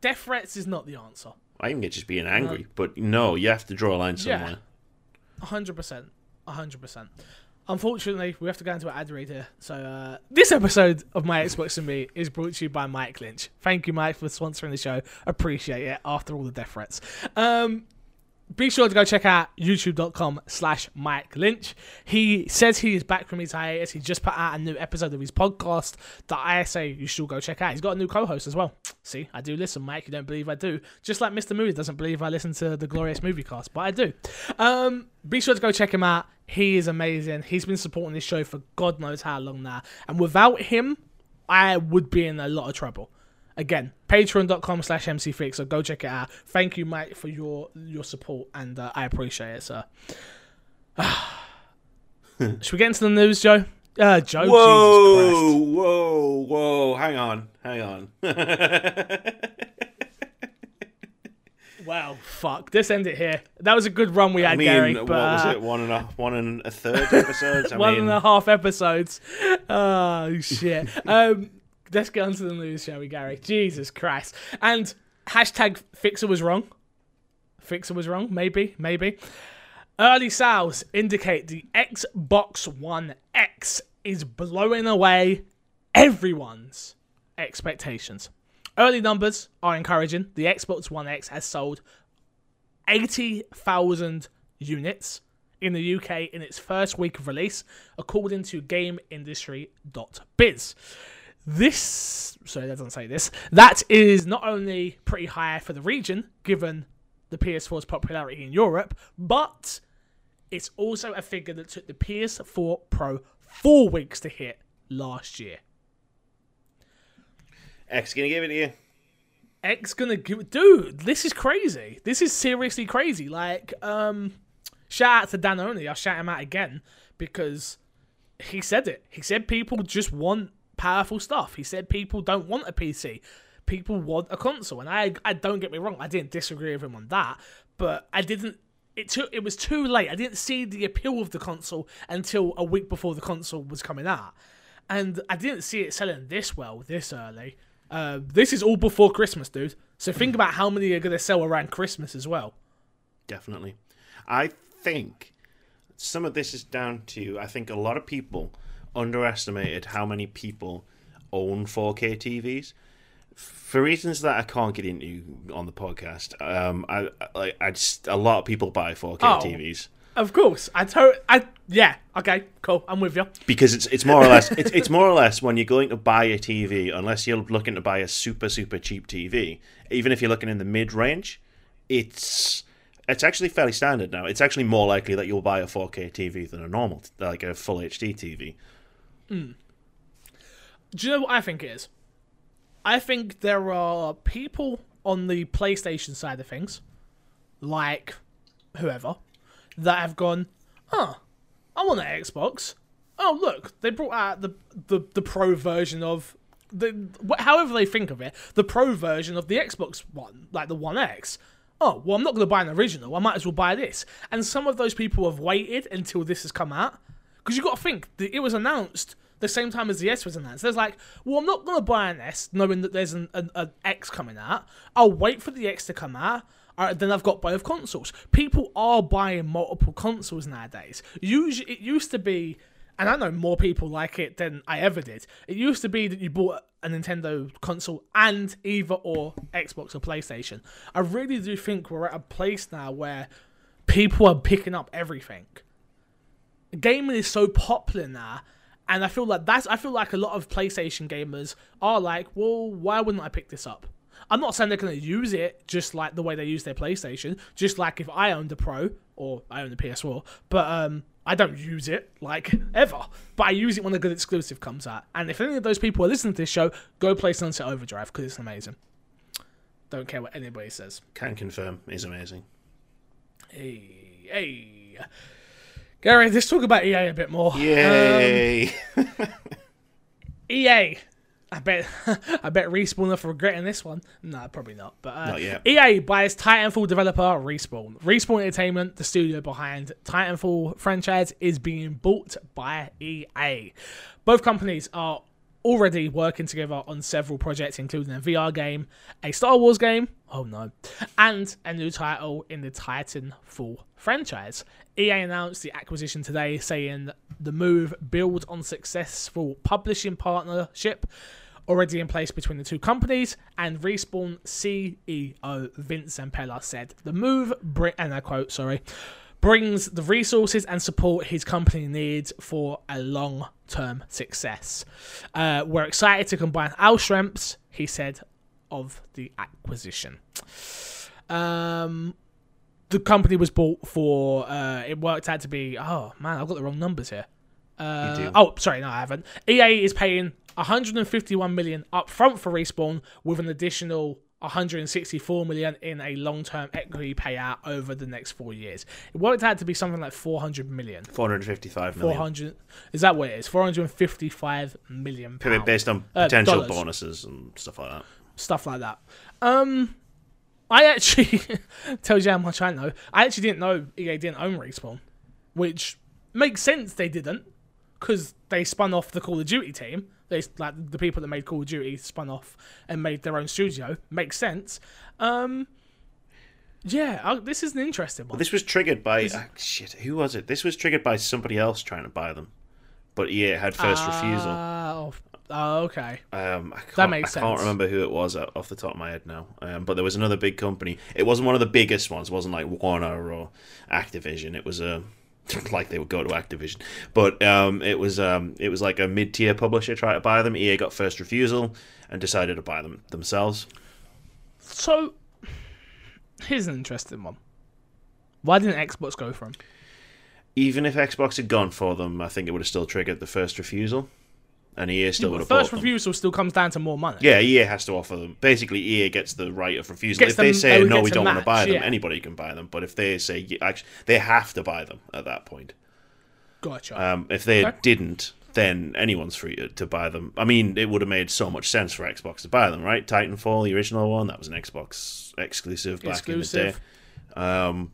death threats is not the answer. I even get just being angry, but no, you have to draw a line somewhere. A hundred percent. A hundred percent. Unfortunately, we have to go into an ad read here. So uh, this episode of My Xbox and Me is brought to you by Mike Lynch. Thank you, Mike, for sponsoring the show. Appreciate it after all the death threats. Um, be sure to go check out youtube.com slash Mike Lynch. He says he is back from his hiatus. He just put out a new episode of his podcast that I say you should go check out. He's got a new co-host as well. See, I do listen, Mike. You don't believe I do. Just like Mr. Movie doesn't believe I listen to the Glorious Movie Cast, but I do. Um, be sure to go check him out. He is amazing. He's been supporting this show for God knows how long now. And without him, I would be in a lot of trouble. Again, patreon.com slash mcfix, so go check it out. Thank you, Mike, for your your support, and uh, I appreciate it, sir. [sighs] Should we get into the news, Joe? Uh, Joe, Jesus Whoa, whoa, whoa! Hang on, hang on. [laughs] Wow, fuck. Let's end it here. That was a good run we had, I mean, Gary. what was uh, it? One and a one and a third episodes. I [laughs] one mean, and a half episodes. Oh shit. [laughs] um, let's get on to the news, shall we, Gary? Jesus Christ. And hashtag Fixer was wrong. Fixer was wrong, maybe, maybe. Early sales indicate the Xbox One X is blowing away everyone's expectations. Early numbers are encouraging. The Xbox One X has sold 80,000 units in the UK in its first week of release, according to GamesIndustry.biz. This, sorry, that doesn't say this. That is not only pretty high for the region, given the PS4's popularity in Europe, but it's also a figure that took the PS4 Pro four weeks to hit last year. X gonna give it to you. X gonna give dude, this is crazy. This is seriously crazy. Like, um shout out to Dan Only, I'll shout him out again because he said it. He said people just want powerful stuff. He said people don't want a PC. People want a console. And I I don't get me wrong, I didn't disagree with him on that, but I didn't it took it was too late. I didn't see the appeal of the console until a week before the console was coming out. And I didn't see it selling this well this early. Uh, this is all before Christmas, dude. So think about how many are going to sell around Christmas as well. Definitely. I think some of this is down to I think a lot of people underestimated how many people own 4K TVs. For reasons that I can't get into on the podcast, um, I, I, I just a lot of people buy 4K Oh. TVs Of course, I to- I yeah, okay, cool, I'm with you. because it's it's more or less it's, [laughs] it's more or less when you're going to buy a TV, unless you're looking to buy a super super cheap TV, even if you're looking in the mid range, it's it's actually fairly standard now. It's actually more likely that you'll buy a 4K TV than a normal like a full HD TV. Hmm. Do you know what I think it is? I think there are people on the PlayStation side of things, like whoever, that have gone, huh, I want an Xbox. Oh, look, they brought out the, the, the pro version of the however they think of it, the pro version of the Xbox One, like the One X. Oh, well, I'm not going to buy an original. I might as well buy this. And some of those people have waited until this has come out. Because you've got to think, that it was announced the same time as the S was announced. There's like, well, I'm not going to buy an S knowing that there's an, an, an X coming out. I'll wait for the X to come out. Then I've got both consoles. People are buying multiple consoles nowadays. Usually, it used to be, and I know more people like it than I ever did. It used to be that you bought a Nintendo console and either or Xbox or PlayStation. I really do think we're at a place now where people are picking up everything gaming is so popular now and i feel like that's i feel like a lot of playstation gamers are like well why wouldn't i pick this up i'm not saying they're going to use it just like the way they use their playstation just like if i owned a pro or i own a ps4 but um i don't use it like ever. But i use it when a good exclusive comes out. And if any of those people are listening to this show go play sunset overdrive because it's amazing. Don't care what anybody says. Can confirm. Is amazing. hey hey. Gary, let's talk about EA a bit more. Um, EA. I bet [laughs] I bet Respawn are regretting this one. No, probably not. But uh, Not yet. EA buys Titanfall developer Respawn. Respawn Entertainment, the studio behind Titanfall franchise, is being bought by EA. Both companies are already working together on several projects, including a VR game, a Star Wars game, oh no, and a new title in the Titanfall franchise. EA announced the acquisition today, saying the move builds on successful publishing partnership already in place between the two companies. And Respawn CEO Vince Zampella said the move, bring, and I quote, sorry, brings the resources and support his company needs for a long term success. Uh, we're excited to combine our strengths, he said, of the acquisition. Um, the company was bought for, uh, it worked out to be, oh man, I've got the wrong numbers here. Uh, oh, sorry, no, I haven't. EA is paying 151 million upfront for Respawn with an additional 164 million in a long-term equity payout over the next four years. It worked out to be something like 400 million. 455 million. 400 is that what it is? 455 million pounds. Based on Uh, potential dollars. bonuses and stuff like that. stuff like that. Um, I actually [laughs] tells you how much I know. I actually didn't know EA didn't own Respawn, which makes sense they didn't, because they spun off the Call of Duty team. They like the people that made Call of Duty spun off and made their own studio. Makes sense. Um, yeah, I, this is an interesting one. This was triggered by ah, shit. Who was it? This was triggered by somebody else trying to buy them, but yeah, it had first refusal. Oh, oh, okay. Um, I can't, That makes I can't remember who it was off the top of my head now. Um, but there was another big company. It wasn't one of the biggest ones. It wasn't like Warner or Activision. It was a [laughs] like they would go to Activision, but um, it was um, it was like a mid tier publisher tried to buy them. EA got first refusal and decided to buy them themselves. So, here's an interesting one. Why didn't Xbox go for them? Even if Xbox had gone for them, I think it would have still triggered the first refusal, and EA still would But have first them. refusal still comes down to more money. Yeah, EA has to offer them. Basically, EA gets the right of refusal. Gets if they them- say they would no, we don't want to buy them, yeah. anybody can buy them. But if they say actually, they have to buy them at that point. Gotcha. Um, if they Okay. didn't, then anyone's free to, to buy them. I mean, it would have made so much sense for Xbox to buy them, right? Titanfall, the original one, that was an Xbox exclusive back Exclusive. in the day. Um,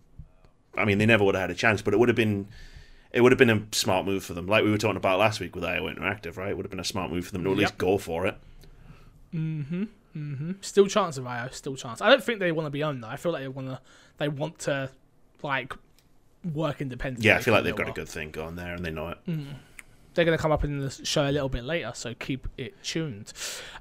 I mean, they never would have had a chance, but it would have been. It would have been a smart move for them, like we were talking about last week with IO Interactive, right? It would have been a smart move for them to at least go for it. Mm-hmm. Mm-hmm. Still chance of IO, still chance. I don't think they want to be owned though. I feel like they want to, they want to, like, work independently. Yeah, I feel like they've got a good thing going there, and they know it. while. They're going to come up in the show a little bit later, so keep it tuned.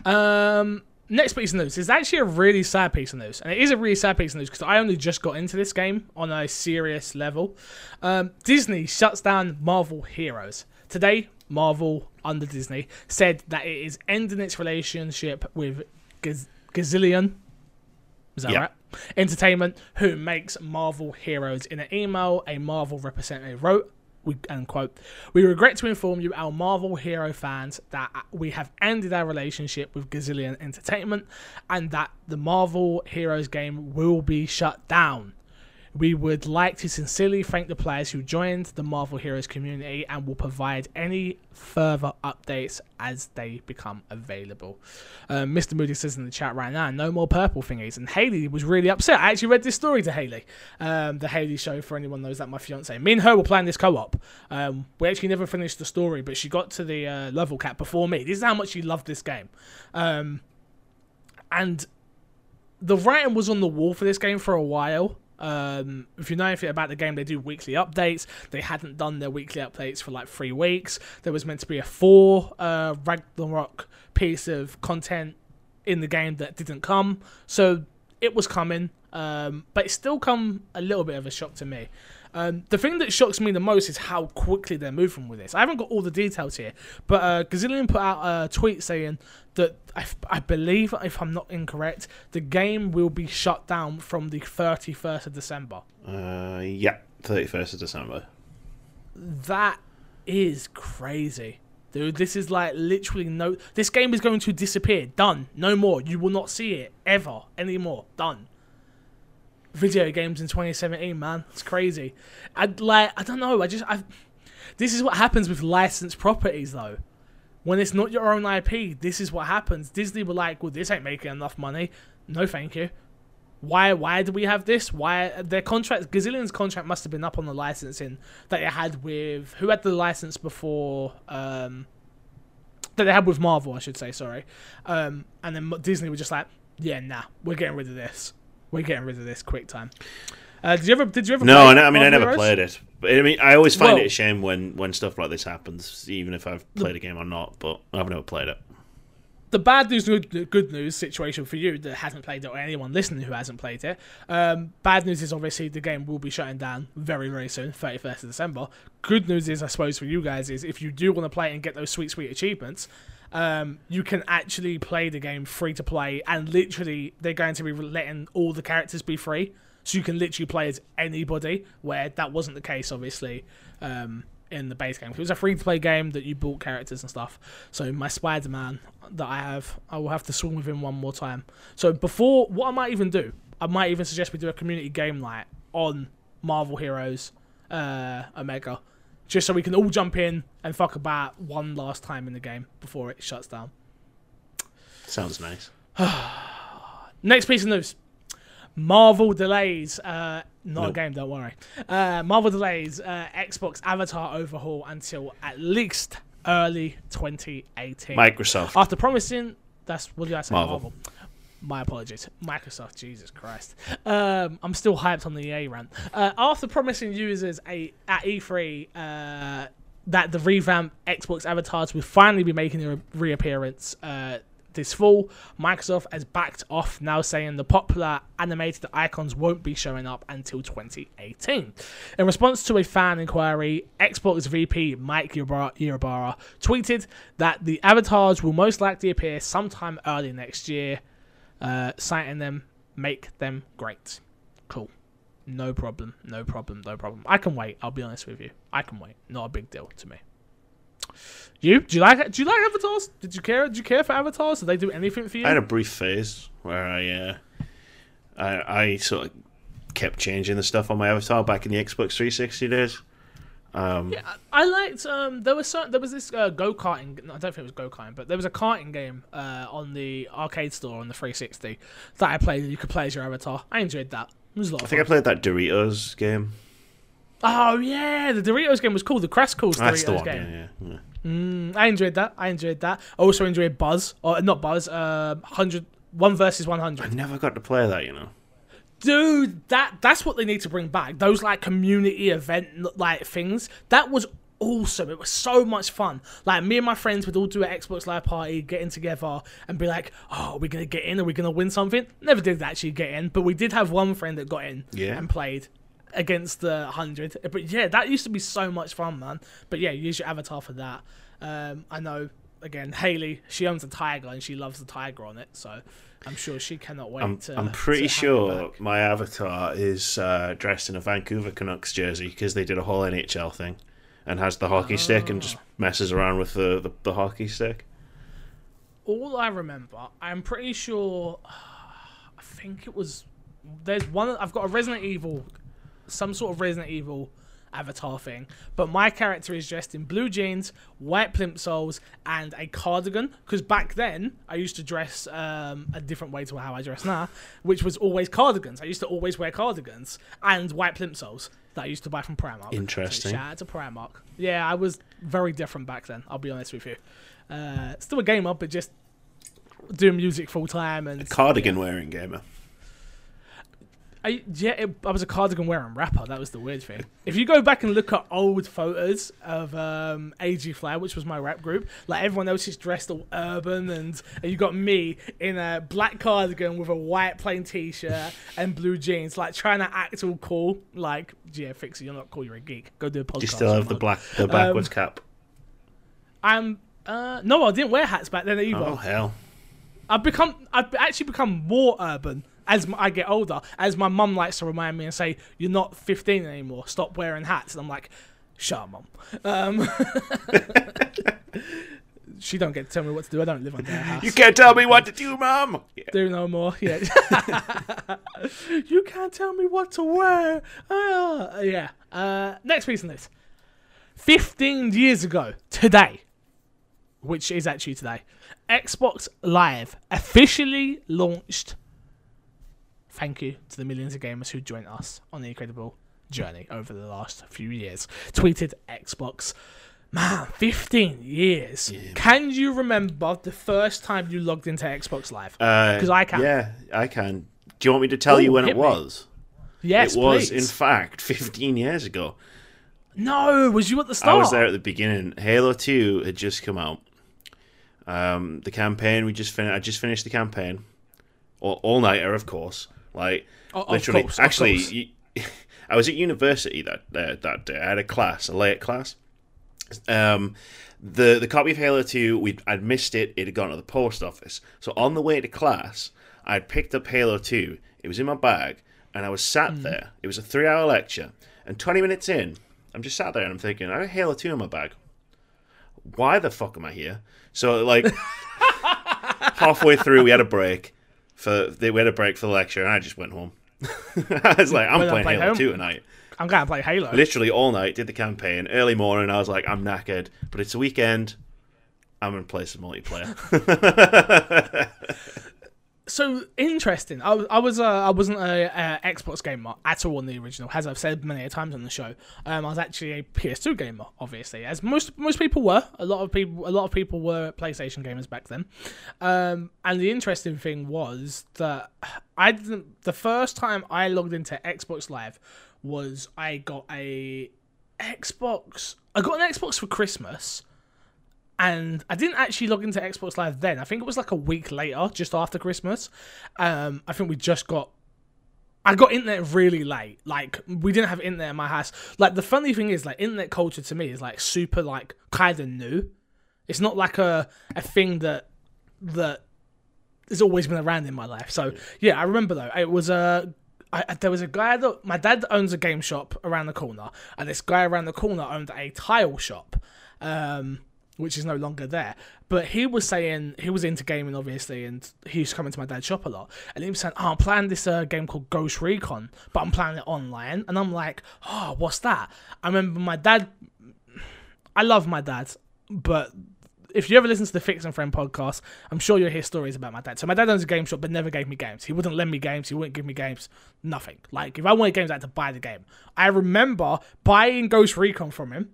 Um, next piece of news is actually a really sad piece of news, and it is a really sad piece of news because I only just got into this game on a serious level. Um, Disney shuts down Marvel Heroes today. Marvel under Disney said that it is ending its relationship with Gaz- Gazillion. Is that Yeah. right? Entertainment, who makes Marvel Heroes. In an email, a Marvel representative wrote, we and quote, "We regret to inform you, our Marvel hero fans, that we have ended our relationship with Gazillion Entertainment, and that the Marvel Heroes game will be shut down." We would like to sincerely thank the players who joined the Marvel Heroes community and will provide any further updates as they become available. Um, Mr. Moody says in the chat right now, no more purple thingies. And Haley was really upset. I actually read this story to Haley. Um, the Haley show, for anyone knows that, my fiance. Me and her were playing this co op. Um, we actually never finished the story, but she got to the uh, level cap before me. This is how much she loved this game. Um, and the writing was on the wall for this game for a while. Um, if you know anything about the game, they do weekly updates. They hadn't done their weekly updates for like three weeks. There was meant to be a four uh, Ragnarok piece of content in the game that didn't come. So it was coming, um, but it still come a little bit of a shock to me. Um, the thing that shocks me the most is how quickly they're moving with this. I haven't got all the details here, but uh, Gazillion put out a tweet saying that I, I believe, if I'm not incorrect, the game will be shut down from the 31st of December. Uh, yeah, thirty first of December. That is crazy. Dude, this is like literally no. This game is going to disappear. Done. No more. You will not see it ever anymore. Done. Video games in 2017, man. It's crazy. I like. I don't know. I just. I. This is what happens with licensed properties, though. When it's not your own IP, this is what happens. Disney were like, "Well, this ain't making enough money. No, thank you." Why? Why do we have this? Why their contract? Gazillion's contract must have been up on the licensing that it had with who had the license before. Um, that they had with Marvel, I should say. Sorry, um, and then Disney were just like, "Yeah, nah, we're getting rid of this. We're getting rid of this quick time." Uh, did you ever? Did you ever? No, play I, mean I never Heroes? played it, but I mean I always find Well- it a shame when when stuff like this happens, even if I've played a game or not. But I've never played it. the bad news, good, good news situation for you that hasn't played it, or anyone listening who hasn't played it. Um, bad news is obviously the game will be shutting down very, very soon, 31st of December. Good news is, I suppose, for you guys, is if you do want to play it and get those sweet, sweet achievements, um, you can actually play the game free to play, and literally, they're going to be letting all the characters be free. So you can literally play as anybody, where that wasn't the case, obviously. Um, in the base game. It was a free to play game that you bought characters and stuff. So my Spider Man that I have, I will have to swing with him one more time. So before, what I might even do, I might even suggest we do a community game night on Marvel Heroes uh, Omega, just so we can all jump in and fuck about one last time in the game before it shuts down. Sounds nice. [sighs] Next piece of news. Marvel delays. Uh, not a game, don't worry. Uh, Marvel delays uh, Xbox Avatar overhaul until at least early 2018. Microsoft. After promising, that's what did I say? Marvel. Marvel. My apologies. Microsoft, Jesus Christ. Um, I'm still hyped on the EA run. Uh, after promising users a at E3 uh, that the revamped Xbox avatars will finally be making a reappearance uh, this fall, Microsoft has backed off, now saying the popular animated icons won't be showing up until 2018. In response to a fan inquiry, Xbox VP Mike Ybarra tweeted that the avatars will most likely appear sometime early next year, uh, citing them, make them great. Cool. No problem, no problem, no problem. I can wait. I'll be honest with you. I can wait. Not a big deal to me. You do you like do you like avatars? Did you care? Did you care for avatars? Did they do anything for you? I had a brief phase where I, uh, I, I sort of kept changing the stuff on my avatar back in the Xbox 360 days. Um, Yeah, I liked. Um, there was some, there was this uh, go karting. I don't think it was go karting, but there was a karting game uh, on the arcade store on the 360 that I played. You could play as your avatar. I enjoyed that. It was a lot I think I played that Doritos game. oh yeah, the Doritos game was cool. The Crash Course That's the one. game. Yeah, yeah, yeah. Mm, I enjoyed that. I enjoyed that. I also enjoyed Buzz, or not Buzz. Uh, hundred one versus one hundred. I never got to play that, you know. Dude, that that's what they need to bring back. Those like community event like things. That was awesome. It was so much fun. Like me and my friends would all do an Xbox Live party, getting together and be like, "Oh, are we gonna get in? Are we gonna win something?" Never did actually get in, but we did have one friend that got in Yeah. and played against the hundred. But yeah, that used to be so much fun, man. But yeah, use your avatar for that. Um, I know. Again, Haley, she owns a tiger and she loves the tiger on it, so I'm sure she cannot wait I'm, to. I'm pretty sure my avatar is uh, dressed in a Vancouver Canucks jersey because they did a whole NHL thing and has the hockey stick and Ah. just messes around with the, the, the hockey stick. all I remember, I'm pretty sure. [sighs] I think it was. There's one. I've got a Resident Evil, some sort of Resident Evil avatar thing, but my character is dressed in blue jeans, white plimsolls, and a cardigan. Because back then, I used to dress um, a different way to how I dress now, which was always cardigans. I used to always wear cardigans and white plimsolls that I used to buy from Primark. Interesting. So shout out to Primark. Yeah, I was very different back then. I'll be honest with you. Uh, still a gamer, but just doing music full time and Cardigan wearing gamer. I, yeah, it, I was a cardigan wearing rapper. That was the weird thing. If you go back and look at old photos of um, AG Fly, which was my rap group, like everyone else is dressed all urban, and, and you got me in a black cardigan with a white plain t-shirt [laughs] and blue jeans, like trying to act all cool. Like, yeah, Fixie, you're not cool. You're a geek. Go do a podcast. Do you still have the black the backwards Um, cap? I'm. Uh, no, I didn't wear hats back then either. Oh hell! I've become I've actually become more urban as I get older. As my mum likes to remind me and say, "You're not 15 anymore. Stop wearing hats." And I'm like, "Shut up, mum." Um, [laughs] she don't get to tell me what to do. I don't live under her house. You can't tell me what to do, mum. Yeah. [laughs] do no more. Yeah. [laughs] you can't tell me what to wear. Ah, yeah. Uh, next piece of news. 15 years ago, today, which is actually today, Xbox Live officially launched. Thank you to the millions of gamers who joined us on the incredible journey over the last few years. Tweeted Xbox. Man, 15 years. Can you remember the first time you logged into Xbox Live? Because I can. Yeah, I can. Do you want me to tell you when it me. was? Yes, it was, please. in fact, 15 years ago. No, was you at the start? I was there at the beginning. Halo 2 had just come out. Um, the campaign we just finished. I just finished the campaign, all, all nighter, of course. Like O- of literally, course, actually, [laughs] I was at university that uh, that day. I had a class, a late class. Um, the the copy of Halo 2, we I'd missed it. It had gone to the post office. So on the way to class, I'd picked up Halo 2. It was in my bag, and I was sat Hmm. there. It was a three hour lecture, and 20 minutes in, I'm just sat there and I'm thinking, I got Halo 2 in my bag. Why the fuck am I here? So like [laughs] halfway through, we had a break for we had a break for the lecture, and I just went home. [laughs] I was like, I'm playing played Halo home? 2 tonight. I'm gonna play Halo. Literally all night, did the campaign. Early morning, I was like, I'm knackered, but it's a weekend. I'm gonna play some multiplayer. [laughs] so interesting. I, was- I was uh, I wasn't a, uh Xbox gamer at all on the original, as I've said many a times on the show. Um, I was actually a PS2 gamer, obviously, as most most people were. A lot of people a lot of people were PlayStation gamers back then. Um, and the interesting thing was that I didn't. The first time I logged into Xbox Live was I got a Xbox. I got an Xbox for Christmas and I didn't actually log into Xbox Live then. I think it was like a week later, just after Christmas. Um, I think we just got. I got internet really late. Like we didn't have internet in my house. Like the funny thing is, like internet culture to me is like super like kind of new. It's not like a a thing that that has always been around in my life. So yeah, I remember though. It was a I, there was a guy that my dad owns a game shop around the corner, and this guy around the corner owned a tile shop, um, which is no longer there. But he was saying he was into gaming, obviously, and he used to come into my dad's shop a lot. And he was saying, "Oh, I'm playing this uh, game called Ghost Recon, but I'm playing it online." And I'm like, "Oh, what's that?" I remember my dad. I love my dad, but if you ever listen to the Fix and Friend podcast, I'm sure you'll hear stories about my dad. So my dad owns a game shop, but never gave me games. He wouldn't lend me games. He wouldn't give me games. Nothing. Like if I wanted games, I had to buy the game. I remember buying Ghost Recon from him,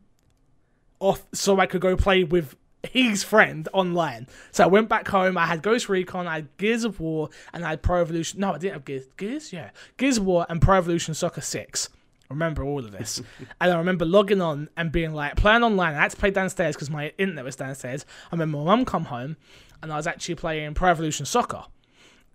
off so I could go play with his friend online. So I went back home. I had Ghost Recon, I had Gears of War, and I had Pro Evolution. No, I didn't have Gears. Gears, yeah, Gears of War and Pro Evolution Soccer Six. I remember all of this. [laughs] and I remember logging on and being like, playing online. I had to play downstairs because my internet was downstairs. I remember my mum come home and I was actually playing Pro Evolution Soccer.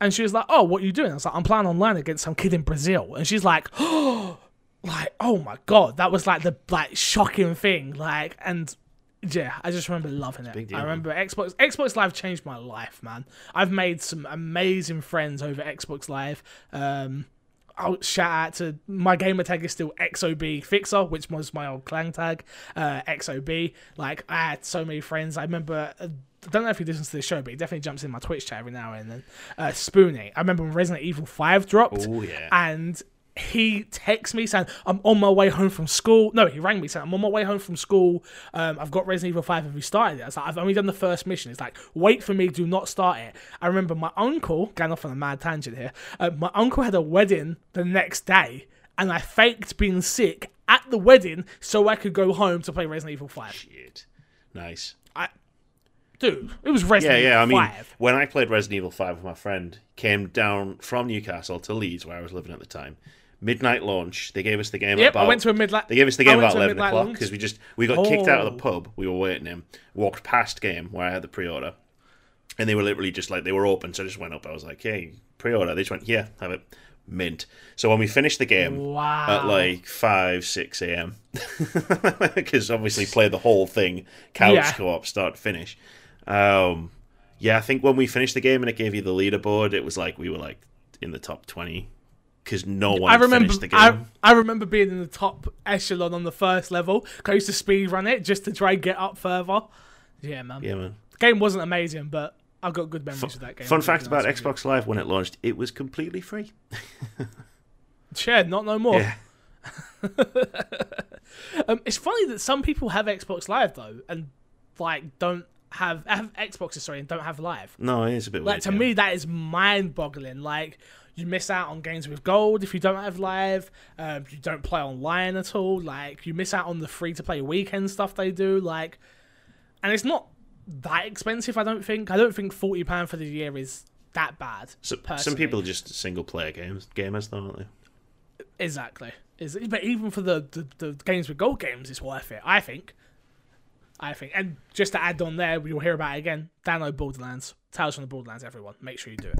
And she was like, oh, what are you doing? I was like, I'm playing online against some kid in Brazil. And she's like, [gasps] oh, like, oh my God. That was like the like shocking thing. Like, and yeah, I just remember loving it. deal, I remember Xbox Xbox Live changed my life, man. I've made some amazing friends over Xbox Live. Um, I'll shout out to my gamer tag is still XOB Fixer, which was my old clan tag. Uh, XOB. Like I had so many friends. I remember. Uh, I don't know if he listens to the show, but he definitely jumps in my Twitch chat every now and then. Uh, Spoonie. I remember when Resident Evil Five dropped, Oh yeah. and he texts me saying, I'm on my way home from school. No, he rang me saying, I'm on my way home from school. Um, I've got Resident Evil 5. Have you started it? I was like, I've only done the first mission. It's like, wait for me, do not start it. I remember my uncle, going off on a mad tangent here, uh, my uncle had a wedding the next day, and I faked being sick at the wedding so I could go home to play Resident Evil 5. Shit. Nice. I, dude, it was Yeah, Resident yeah. I Evil mean, 5. when I played Resident Evil Five with my friend, came down from Newcastle to Leeds, where I was living at the time. Midnight launch. They gave us the game. Yep, at about, I went to a midnight. They gave us the game about eleven o'clock because we just we got kicked out of the Oh. pub. We were waiting him. Walked past game where I had the pre-order, and they were literally just like they were open. So I just went up. I was like, "Hey, pre-order." They just went, "Yeah, have it." Mint. So when we finished the game Wow. at like five six a.m. because [laughs] obviously play the whole thing couch Yeah. co-op start to finish. Um, yeah, I think when we finished the game and it gave you the leaderboard, it was like we were like in the top twenty because no one I remember. finished the game. I, I remember being in the top echelon on the first level. I used to speed run it just to try and get up further. Yeah, man. yeah, man. The game wasn't amazing, but I've got good memories of that game. Fun fact about Xbox Live when it launched, it was completely free. [laughs] Shared, not no more. Yeah. [laughs] Um, it's funny that some people have Xbox Live though, and like don't have have Xboxes, sorry, and don't have Live. No, it is a bit Like weird. to yeah. me, that is mind-boggling. Like you miss out on games with gold if you don't have live. Um, you don't play online at all. Like you miss out on the free-to-play weekend stuff they do. Like, and it's not that expensive. I don't think. I don't think forty pound for the year is that bad. So, some people are just single player games gamers, though, aren't they? Exactly. Is but even for the, the the games with gold games, it's worth it. I think. I think, and just to add on there, we'll hear about it again. Download Borderlands, Tales from the Borderlands. Everyone, make sure you do it.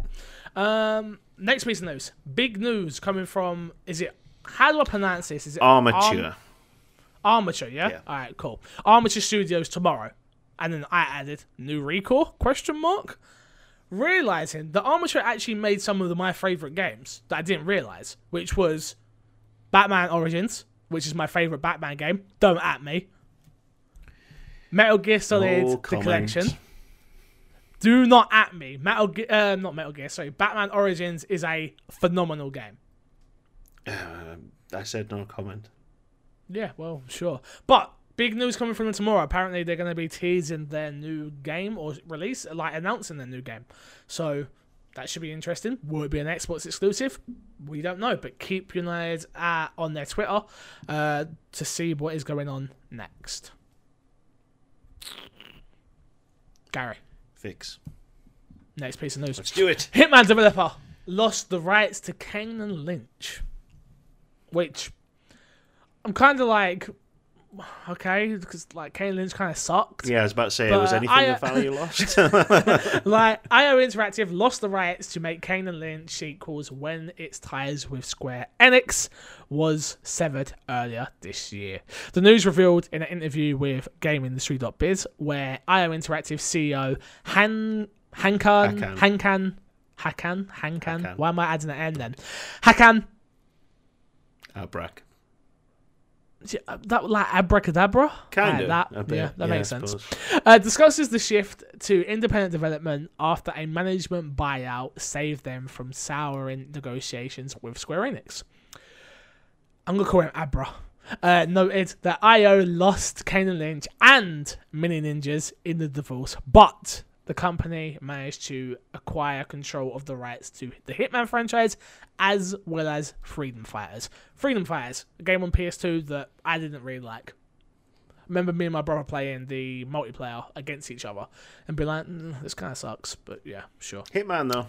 Um, next piece of news, big news coming from. Is it? How do I pronounce this? Is it Armature. Arm- Armature, yeah? Yeah. All right, cool. Armature Studios tomorrow, and then I added new Recore question mark. Realizing that Armature actually made some of the, my favorite games that I didn't realize, which was Batman Origins, which is my favorite Batman game. Don't at me. Metal Gear Solid: The. Collection. Do not at me. Metal Gear, uh, not Metal Gear. Sorry, Batman Origins is a phenomenal game. Um, I said no comment. Yeah, well, sure. But big news coming from them tomorrow. Apparently, they're going to be teasing their new game or release, like announcing their new game. So that should be interesting. Will it be an Xbox exclusive? We don't know, but keep your eyes uh, on their Twitter uh, to see what is going on next. Gary, Fix. next piece of news. Let's do it. Hitman developer lost the rights to Kane and Lynch, which I'm kind of like, okay, because like Kane and Lynch kind of sucked. Yeah, I was about to say, But, was uh, anything I- of value lost? [laughs] [laughs] like IO Interactive lost the rights to make Kane and Lynch sequels when its ties with Square Enix was severed earlier this year. The news revealed in an interview with GamesIndustry.biz, where IO Interactive CEO Han Hankan. Hankan Hakan Hankan. Why am I adding an N then? Hakan. Abrak. Yeah, That like abracadabra, Kind Like of. that. bit, Yeah, that I makes sense. uh, discusses the shift to independent development after a management buyout saved them from souring negotiations with Square Enix. I'm gonna call him Abra. Uh, noted that IO lost Kane and Lynch and Mini Ninjas in the divorce, but the company managed to acquire control of the rights to the Hitman franchise as well as Freedom Fighters. Freedom Fighters, a game on PS2 that I didn't really like remember me and my brother playing the multiplayer against each other and be like, mm, this kind of sucks, but yeah, sure. Hitman, though.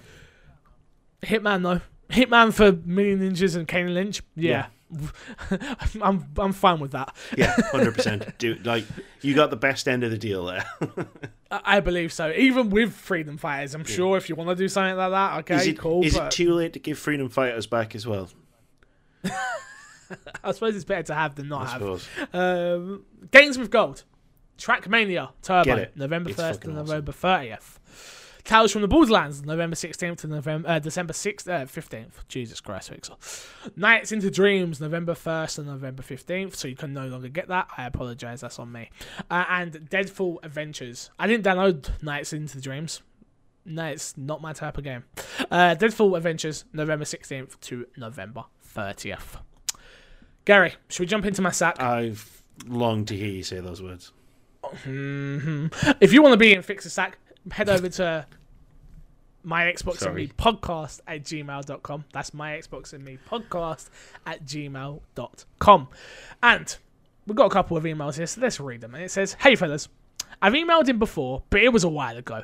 Hitman though, Hitman for Million Ninjas and Kane and Lynch, yeah, [laughs] I'm I'm fine with that. Yeah, [laughs] 100%. Dude, like, you got the best end of the deal there. [laughs] I, believe so. Even with Freedom Fighters, I'm sure if you want to do something like that, okay, is it, cool. is but it too late to give Freedom Fighters back as well? [laughs] I suppose it's better to have than not I have. Um, Games with Gold, Trackmania Turbo, November It's first and fucking awesome. November thirtieth. Tales from the Borderlands, November sixteenth to November uh, December sixth, uh, fifteenth. Jesus Christ, Fixer. Nights into Dreams, November first and November fifteenth. So you can no longer get that. I apologize, that's on me. Uh, and Deadfall Adventures. I didn't download Nights into Dreams. No, it's not my type of game. Uh, Deadfall Adventures, November sixteenth to November thirtieth. Gary, should we jump into my sack? I've longed to hear you say those words. hmm If you want to be in Fix a Sack, head over to my Xbox and Me podcast at gmail.com. That's my Xbox and Me podcast at gmail.com. And we've got a couple of emails here, so let's read them. And it says, Hey fellas, I've emailed him before, but it was a while ago.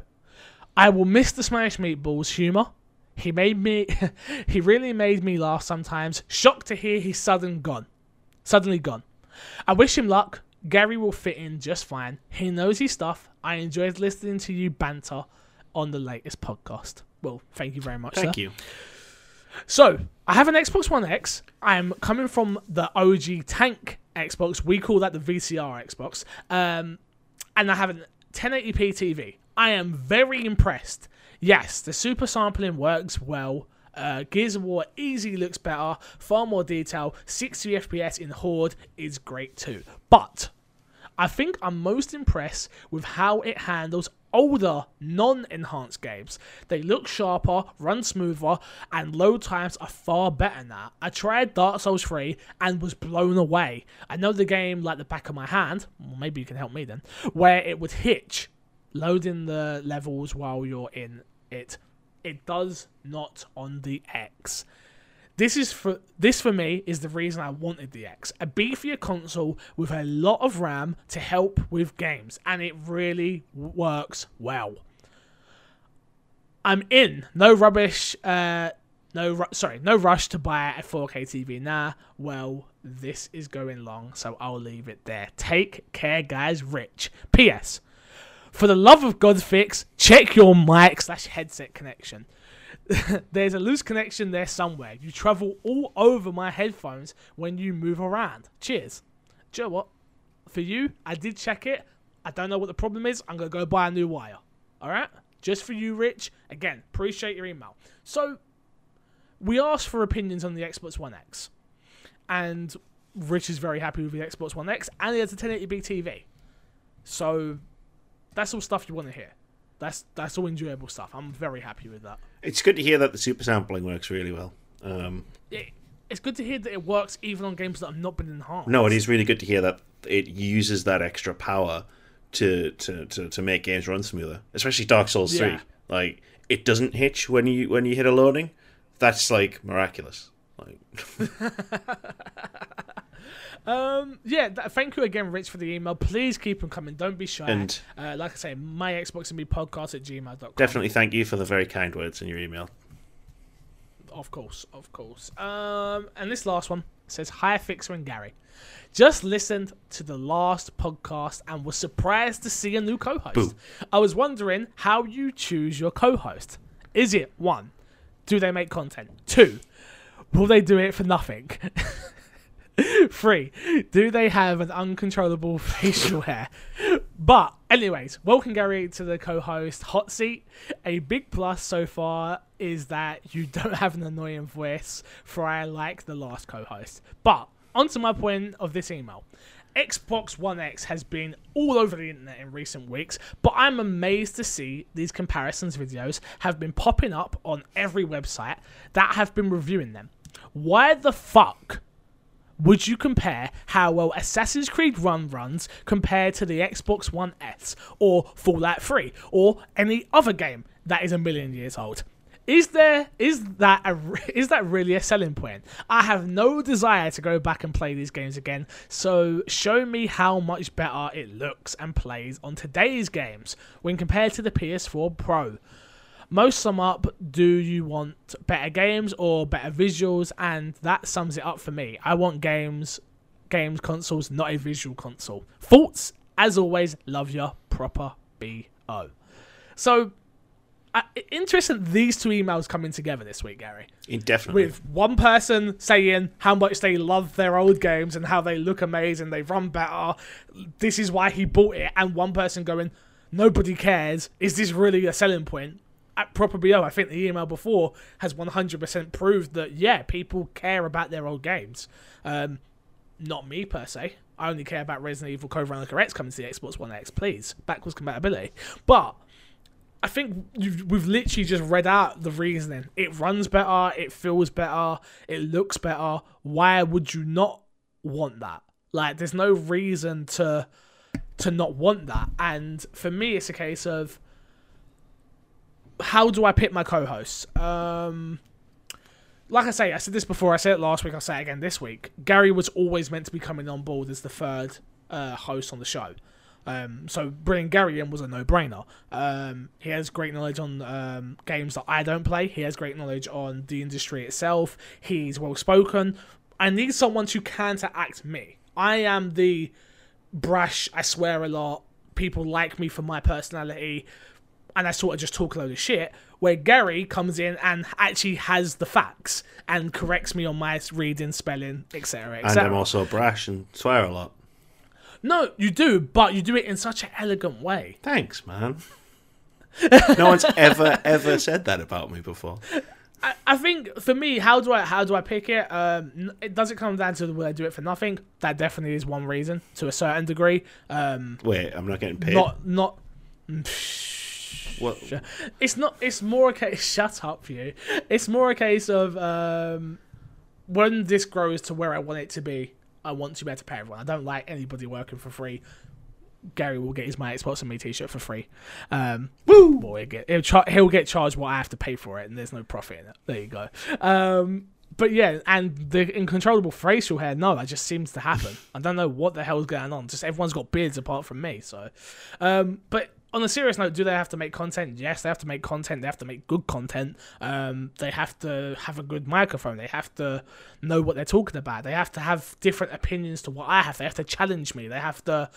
I will miss the Smash Meatballs humour. He made me, [laughs] he really made me laugh sometimes. Shocked to hear he's sudden gone, suddenly gone. I wish him luck. Gary will fit in just fine. He knows his stuff. I enjoyed listening to you banter on the latest podcast. Well, thank you very much. Thank sir. you. So, I have an Xbox One X. I'm coming from the OG Tank Xbox. We call that the VCR Xbox. Um, and I have a 1080p TV. I am very impressed. Yes, the super sampling works well. Uh, Gears of War easily looks better, far more detail. 60 FPS in Horde is great too. But I think I'm most impressed with how it handles older, non enhanced games. They look sharper, run smoother, and load times are far better now. I tried Dark Souls 3 and was blown away. I know the game like the back of my hand, maybe you can help me then, where it would hitch loading the levels while you're in it. It does not on the X. This is for this for me is the reason I wanted the X. A beefier console with a lot of RAM to help with games, and it really works well. I'm in. No rubbish. Uh, no, ru- sorry, no rush to buy a 4K TV now. Well, this is going long, so I'll leave it there. Take care, guys. Rich. P.S. For the love of God, fix check your mic slash headset connection. [laughs] There's a loose connection there somewhere. You travel all over my headphones when you move around. Cheers. Do you know what? For you, I did check it. I don't know what the problem is. I'm going to go buy a new wire. All right? Just for you, Rich. Again, appreciate your email. So, we asked for opinions on the Xbox One X. And Rich is very happy with the Xbox One X. And he has a 1080p TV. So, that's all stuff you want to hear. That's that's all enjoyable stuff. I'm very happy with that. It's good to hear that the super sampling works really well. Um, it, it's good to hear that it works even on games that have not been enhanced. no, it is really good to hear that it uses that extra power to to, to, to make games run smoother, especially Dark Souls Yeah. 3. like it doesn't hitch when you when you hit a loading. That's like miraculous. Like [laughs] Um, yeah, th- thank you again, Rich, for the email. Please keep them coming. Don't be shy. And- uh, like I say, my Xbox and me podcast at gmail.com. definitely thank you for the very kind words in your email. Of course, of course. Um, and this last one says, Hi, Fixer and Gary. Just listened to the last podcast and was surprised to see a new co host. Boo. I was wondering how you choose your co host. Is it one, do they make content? Two, will they do it for nothing? [laughs] [laughs] Three, do they have an uncontrollable [laughs] facial hair? But, anyways, welcome Gary to the co host hot seat. A big plus so far is that you don't have an annoying voice, for I like the last co host. But, onto my point of this email. Xbox One X has been all over the internet in recent weeks, but I'm amazed to see these comparisons videos have been popping up on every website that have been reviewing them. Why the fuck would you compare how well Assassin's Creed Run runs compared to the Xbox One S or Fallout 3 or any other game that is a million years old? Is there is that a, [laughs] is that really a selling point? I have no desire to go back and play these games again. So show me how much better it looks and plays on today's games when compared to the PS4 Pro most sum up do you want better games or better visuals and that sums it up for me i want games games consoles not a visual console thoughts as always love ya proper bo so uh, interesting these two emails coming together this week gary Indefinitely. with one person saying how much they love their old games and how they look amazing, they run better. This is why he bought it, and one person going, nobody cares. Is this really a selling point? At BO, I think the email before has 100% proved that yeah, people care about their old games. Um, not me per se. I only care about Resident Evil Code Veronica X coming to the Xbox One X. Please, backwards compatibility. But I think we've literally just read out the reasoning. It runs better, it feels better, it looks better. Why would you not want that? Like, there's no reason to to not want that. And for me, it's a case of how do I pick my co-hosts? Um, like I say, I said this before. I said it last week. I'll say it again this week. Gary was always meant to be coming on board as the third uh, host on the show. Um, so bringing Gary in was a no-brainer. Um, he has great knowledge on um, games that I don't play. He has great knowledge on the industry itself. He's well-spoken. I need someone to counteract me. I am the brash. I swear a lot. People like me for my personality, and I sort of just talk a load of shit. Where Gary comes in and actually has the facts and corrects me on my reading, spelling, etc. and I'm also brash and swear a lot. No, you do, but you do it in such an elegant way. Thanks, man. no one's [laughs] ever ever said that about me before. I, I think for me, how do I how do I pick it? Um, it doesn't come down to will I do it for nothing. That definitely is one reason to a certain degree. Um, Wait, I'm not getting paid. not not. What? It's not. It's more a case. [laughs] Shut up, you. It's more a case of um, when this grows to where I want it to be. I want to be able to pay everyone. I don't like anybody working for free. Gary will get his my Xbox and me T-shirt for free. Um, Woo! Boy, he'll get he'll, char- he'll get charged what I have to pay for it, and there's no profit in it. There you go. Um, but yeah, and the uncontrollable facial hair, no, that just seems to happen. I don't know what the hell's going on. Just everyone's got beards apart from me. So, um, but on a serious note, do they have to make content? Yes, they have to make content. They have to make good content. Um, they have to have a good microphone. They have to know what they're talking about. They have to have different opinions to what I have. They have to challenge me. They have to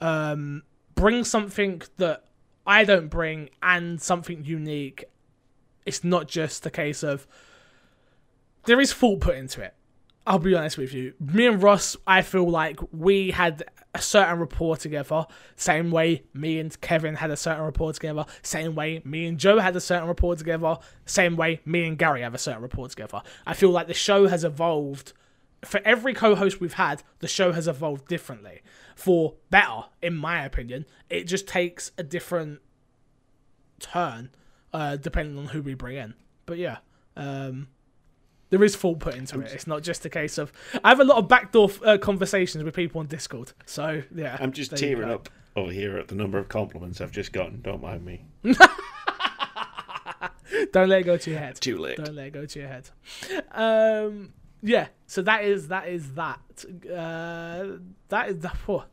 um, bring something that I don't bring and something unique. It's not just a case of there is thought put into it. I'll be honest with you. Me and Ross, I feel like we had a certain rapport together. Same way me and Kevin had a certain rapport together. Same way me and Joe had a certain rapport together. Same way me and Gary have a certain rapport together. I feel like the show has evolved. For every co host we've had, the show has evolved differently. For better, in my opinion. It just takes a different turn uh, depending on who we bring in. But yeah. Um, there is thought put into it. It's not just a case of. I have a lot of backdoor uh, conversations with people on Discord. So yeah, I'm just tearing up over here at the number of compliments I've just gotten. Don't mind me. [laughs] Don't let it go to your head. Too late. Don't let it go to your head. Um, yeah. So that is that is that. Uh, that is the. [laughs] Oh,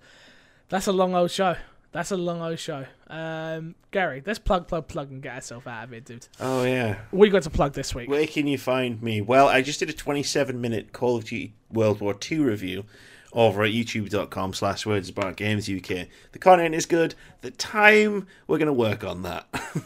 that's a long old show. That's a long old show. Um, Gary, let's plug, plug, plug, and get ourselves out of here, dude. Oh yeah. What you got to plug this week? Where can you find me? Well, I just did a 27 minute Call of Duty World War II review over at youtube.com slash words about games UK. The content is good. The time, we're going to work on that. [laughs]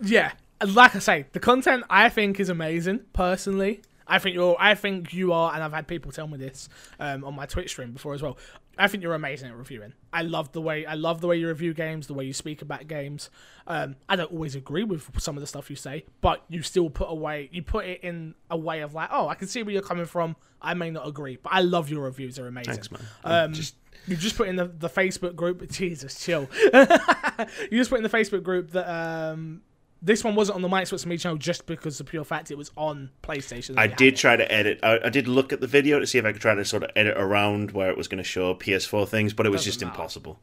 Yeah, like I say, the content I think is amazing. Personally, I think you're. I think you are, and I've had people tell me this um, on my Twitch stream before as well. I think you're amazing at reviewing. I love the way I love the way you review games, the way you speak about games. Um, I don't always agree with some of the stuff you say, but you still put away you put it in a way of like, oh, I can see where you're coming from. I may not agree, but I love your reviews. They're amazing. Thanks, man. Um, just you just put in the, the Facebook group. [laughs] Jesus, chill. [laughs] you just put in the Facebook group that um, this one wasn't on the Mike Sports Me channel just because of the pure fact it was on PlayStation. I did try to edit. I, I did look at the video to see if I could try to sort of edit around where it was going to show PS4 things, but it was Doesn't just matter. impossible.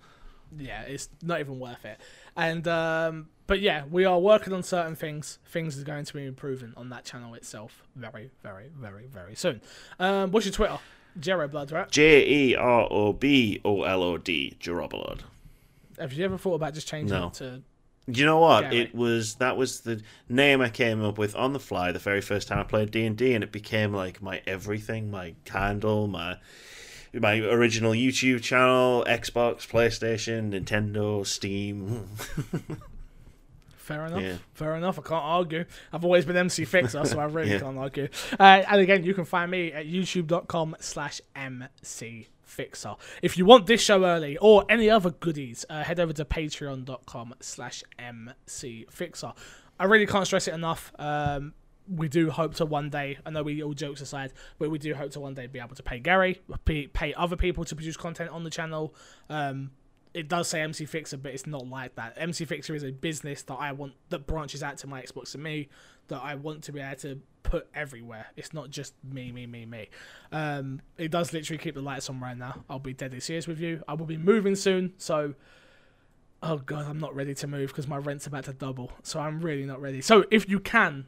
Yeah, it's not even worth it. And um, but yeah, we are working on certain things. Things are going to be improving on that channel itself very, very, very, very soon. Um, what's your Twitter? Jero Blood, right? J E R O B O L O D, Jerobolod. Have you ever thought about just changing No. it to? You know what? It was that was the name I came up with on the fly the very first time I played D and D, and it became like my everything, my candle, my my original YouTube channel, Xbox, PlayStation, Nintendo, Steam. Fair [laughs] enough. Yeah. Fair enough. I can't argue. I've always been MC Fixer, so I really [laughs] Yeah. can't argue. Uh, and again, you can find me at youtube.com slash MC Fixer. If you want this show early or any other goodies, uh, head over to patreon.com slash MC Fixer. I really can't stress it enough. Um, we do hope to one day, I know we all jokes aside, but we do hope to one day be able to pay Gary, pay, pay other people to produce content on the channel. Um, it does say MC Fixer, but it's not like that. MC Fixer is a business that I want that branches out to my Xbox and me that I want to be able to put everywhere. It's not just me, me, me, me. Um, it does literally keep the lights on right now. I'll be deadly serious with you. I will be moving soon, so oh god, I'm not ready to move because my rent's about to double. So I'm really not ready. So if you can,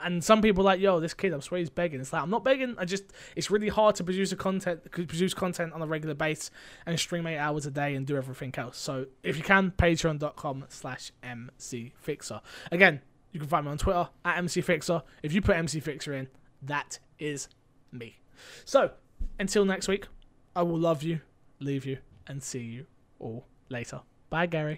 and some people like, yo, this kid, I'm swear he's begging. It's like I'm not begging. I just it's really hard to produce a content, produce content on a regular base and stream eight hours a day and do everything else. So if you can, patreon.com slash mcfixer. Again, you can find me on Twitter at mcfixer. If you put mcfixer in, that is me. So until next week, I will love you, leave you, and see you all later. Bye, Gary.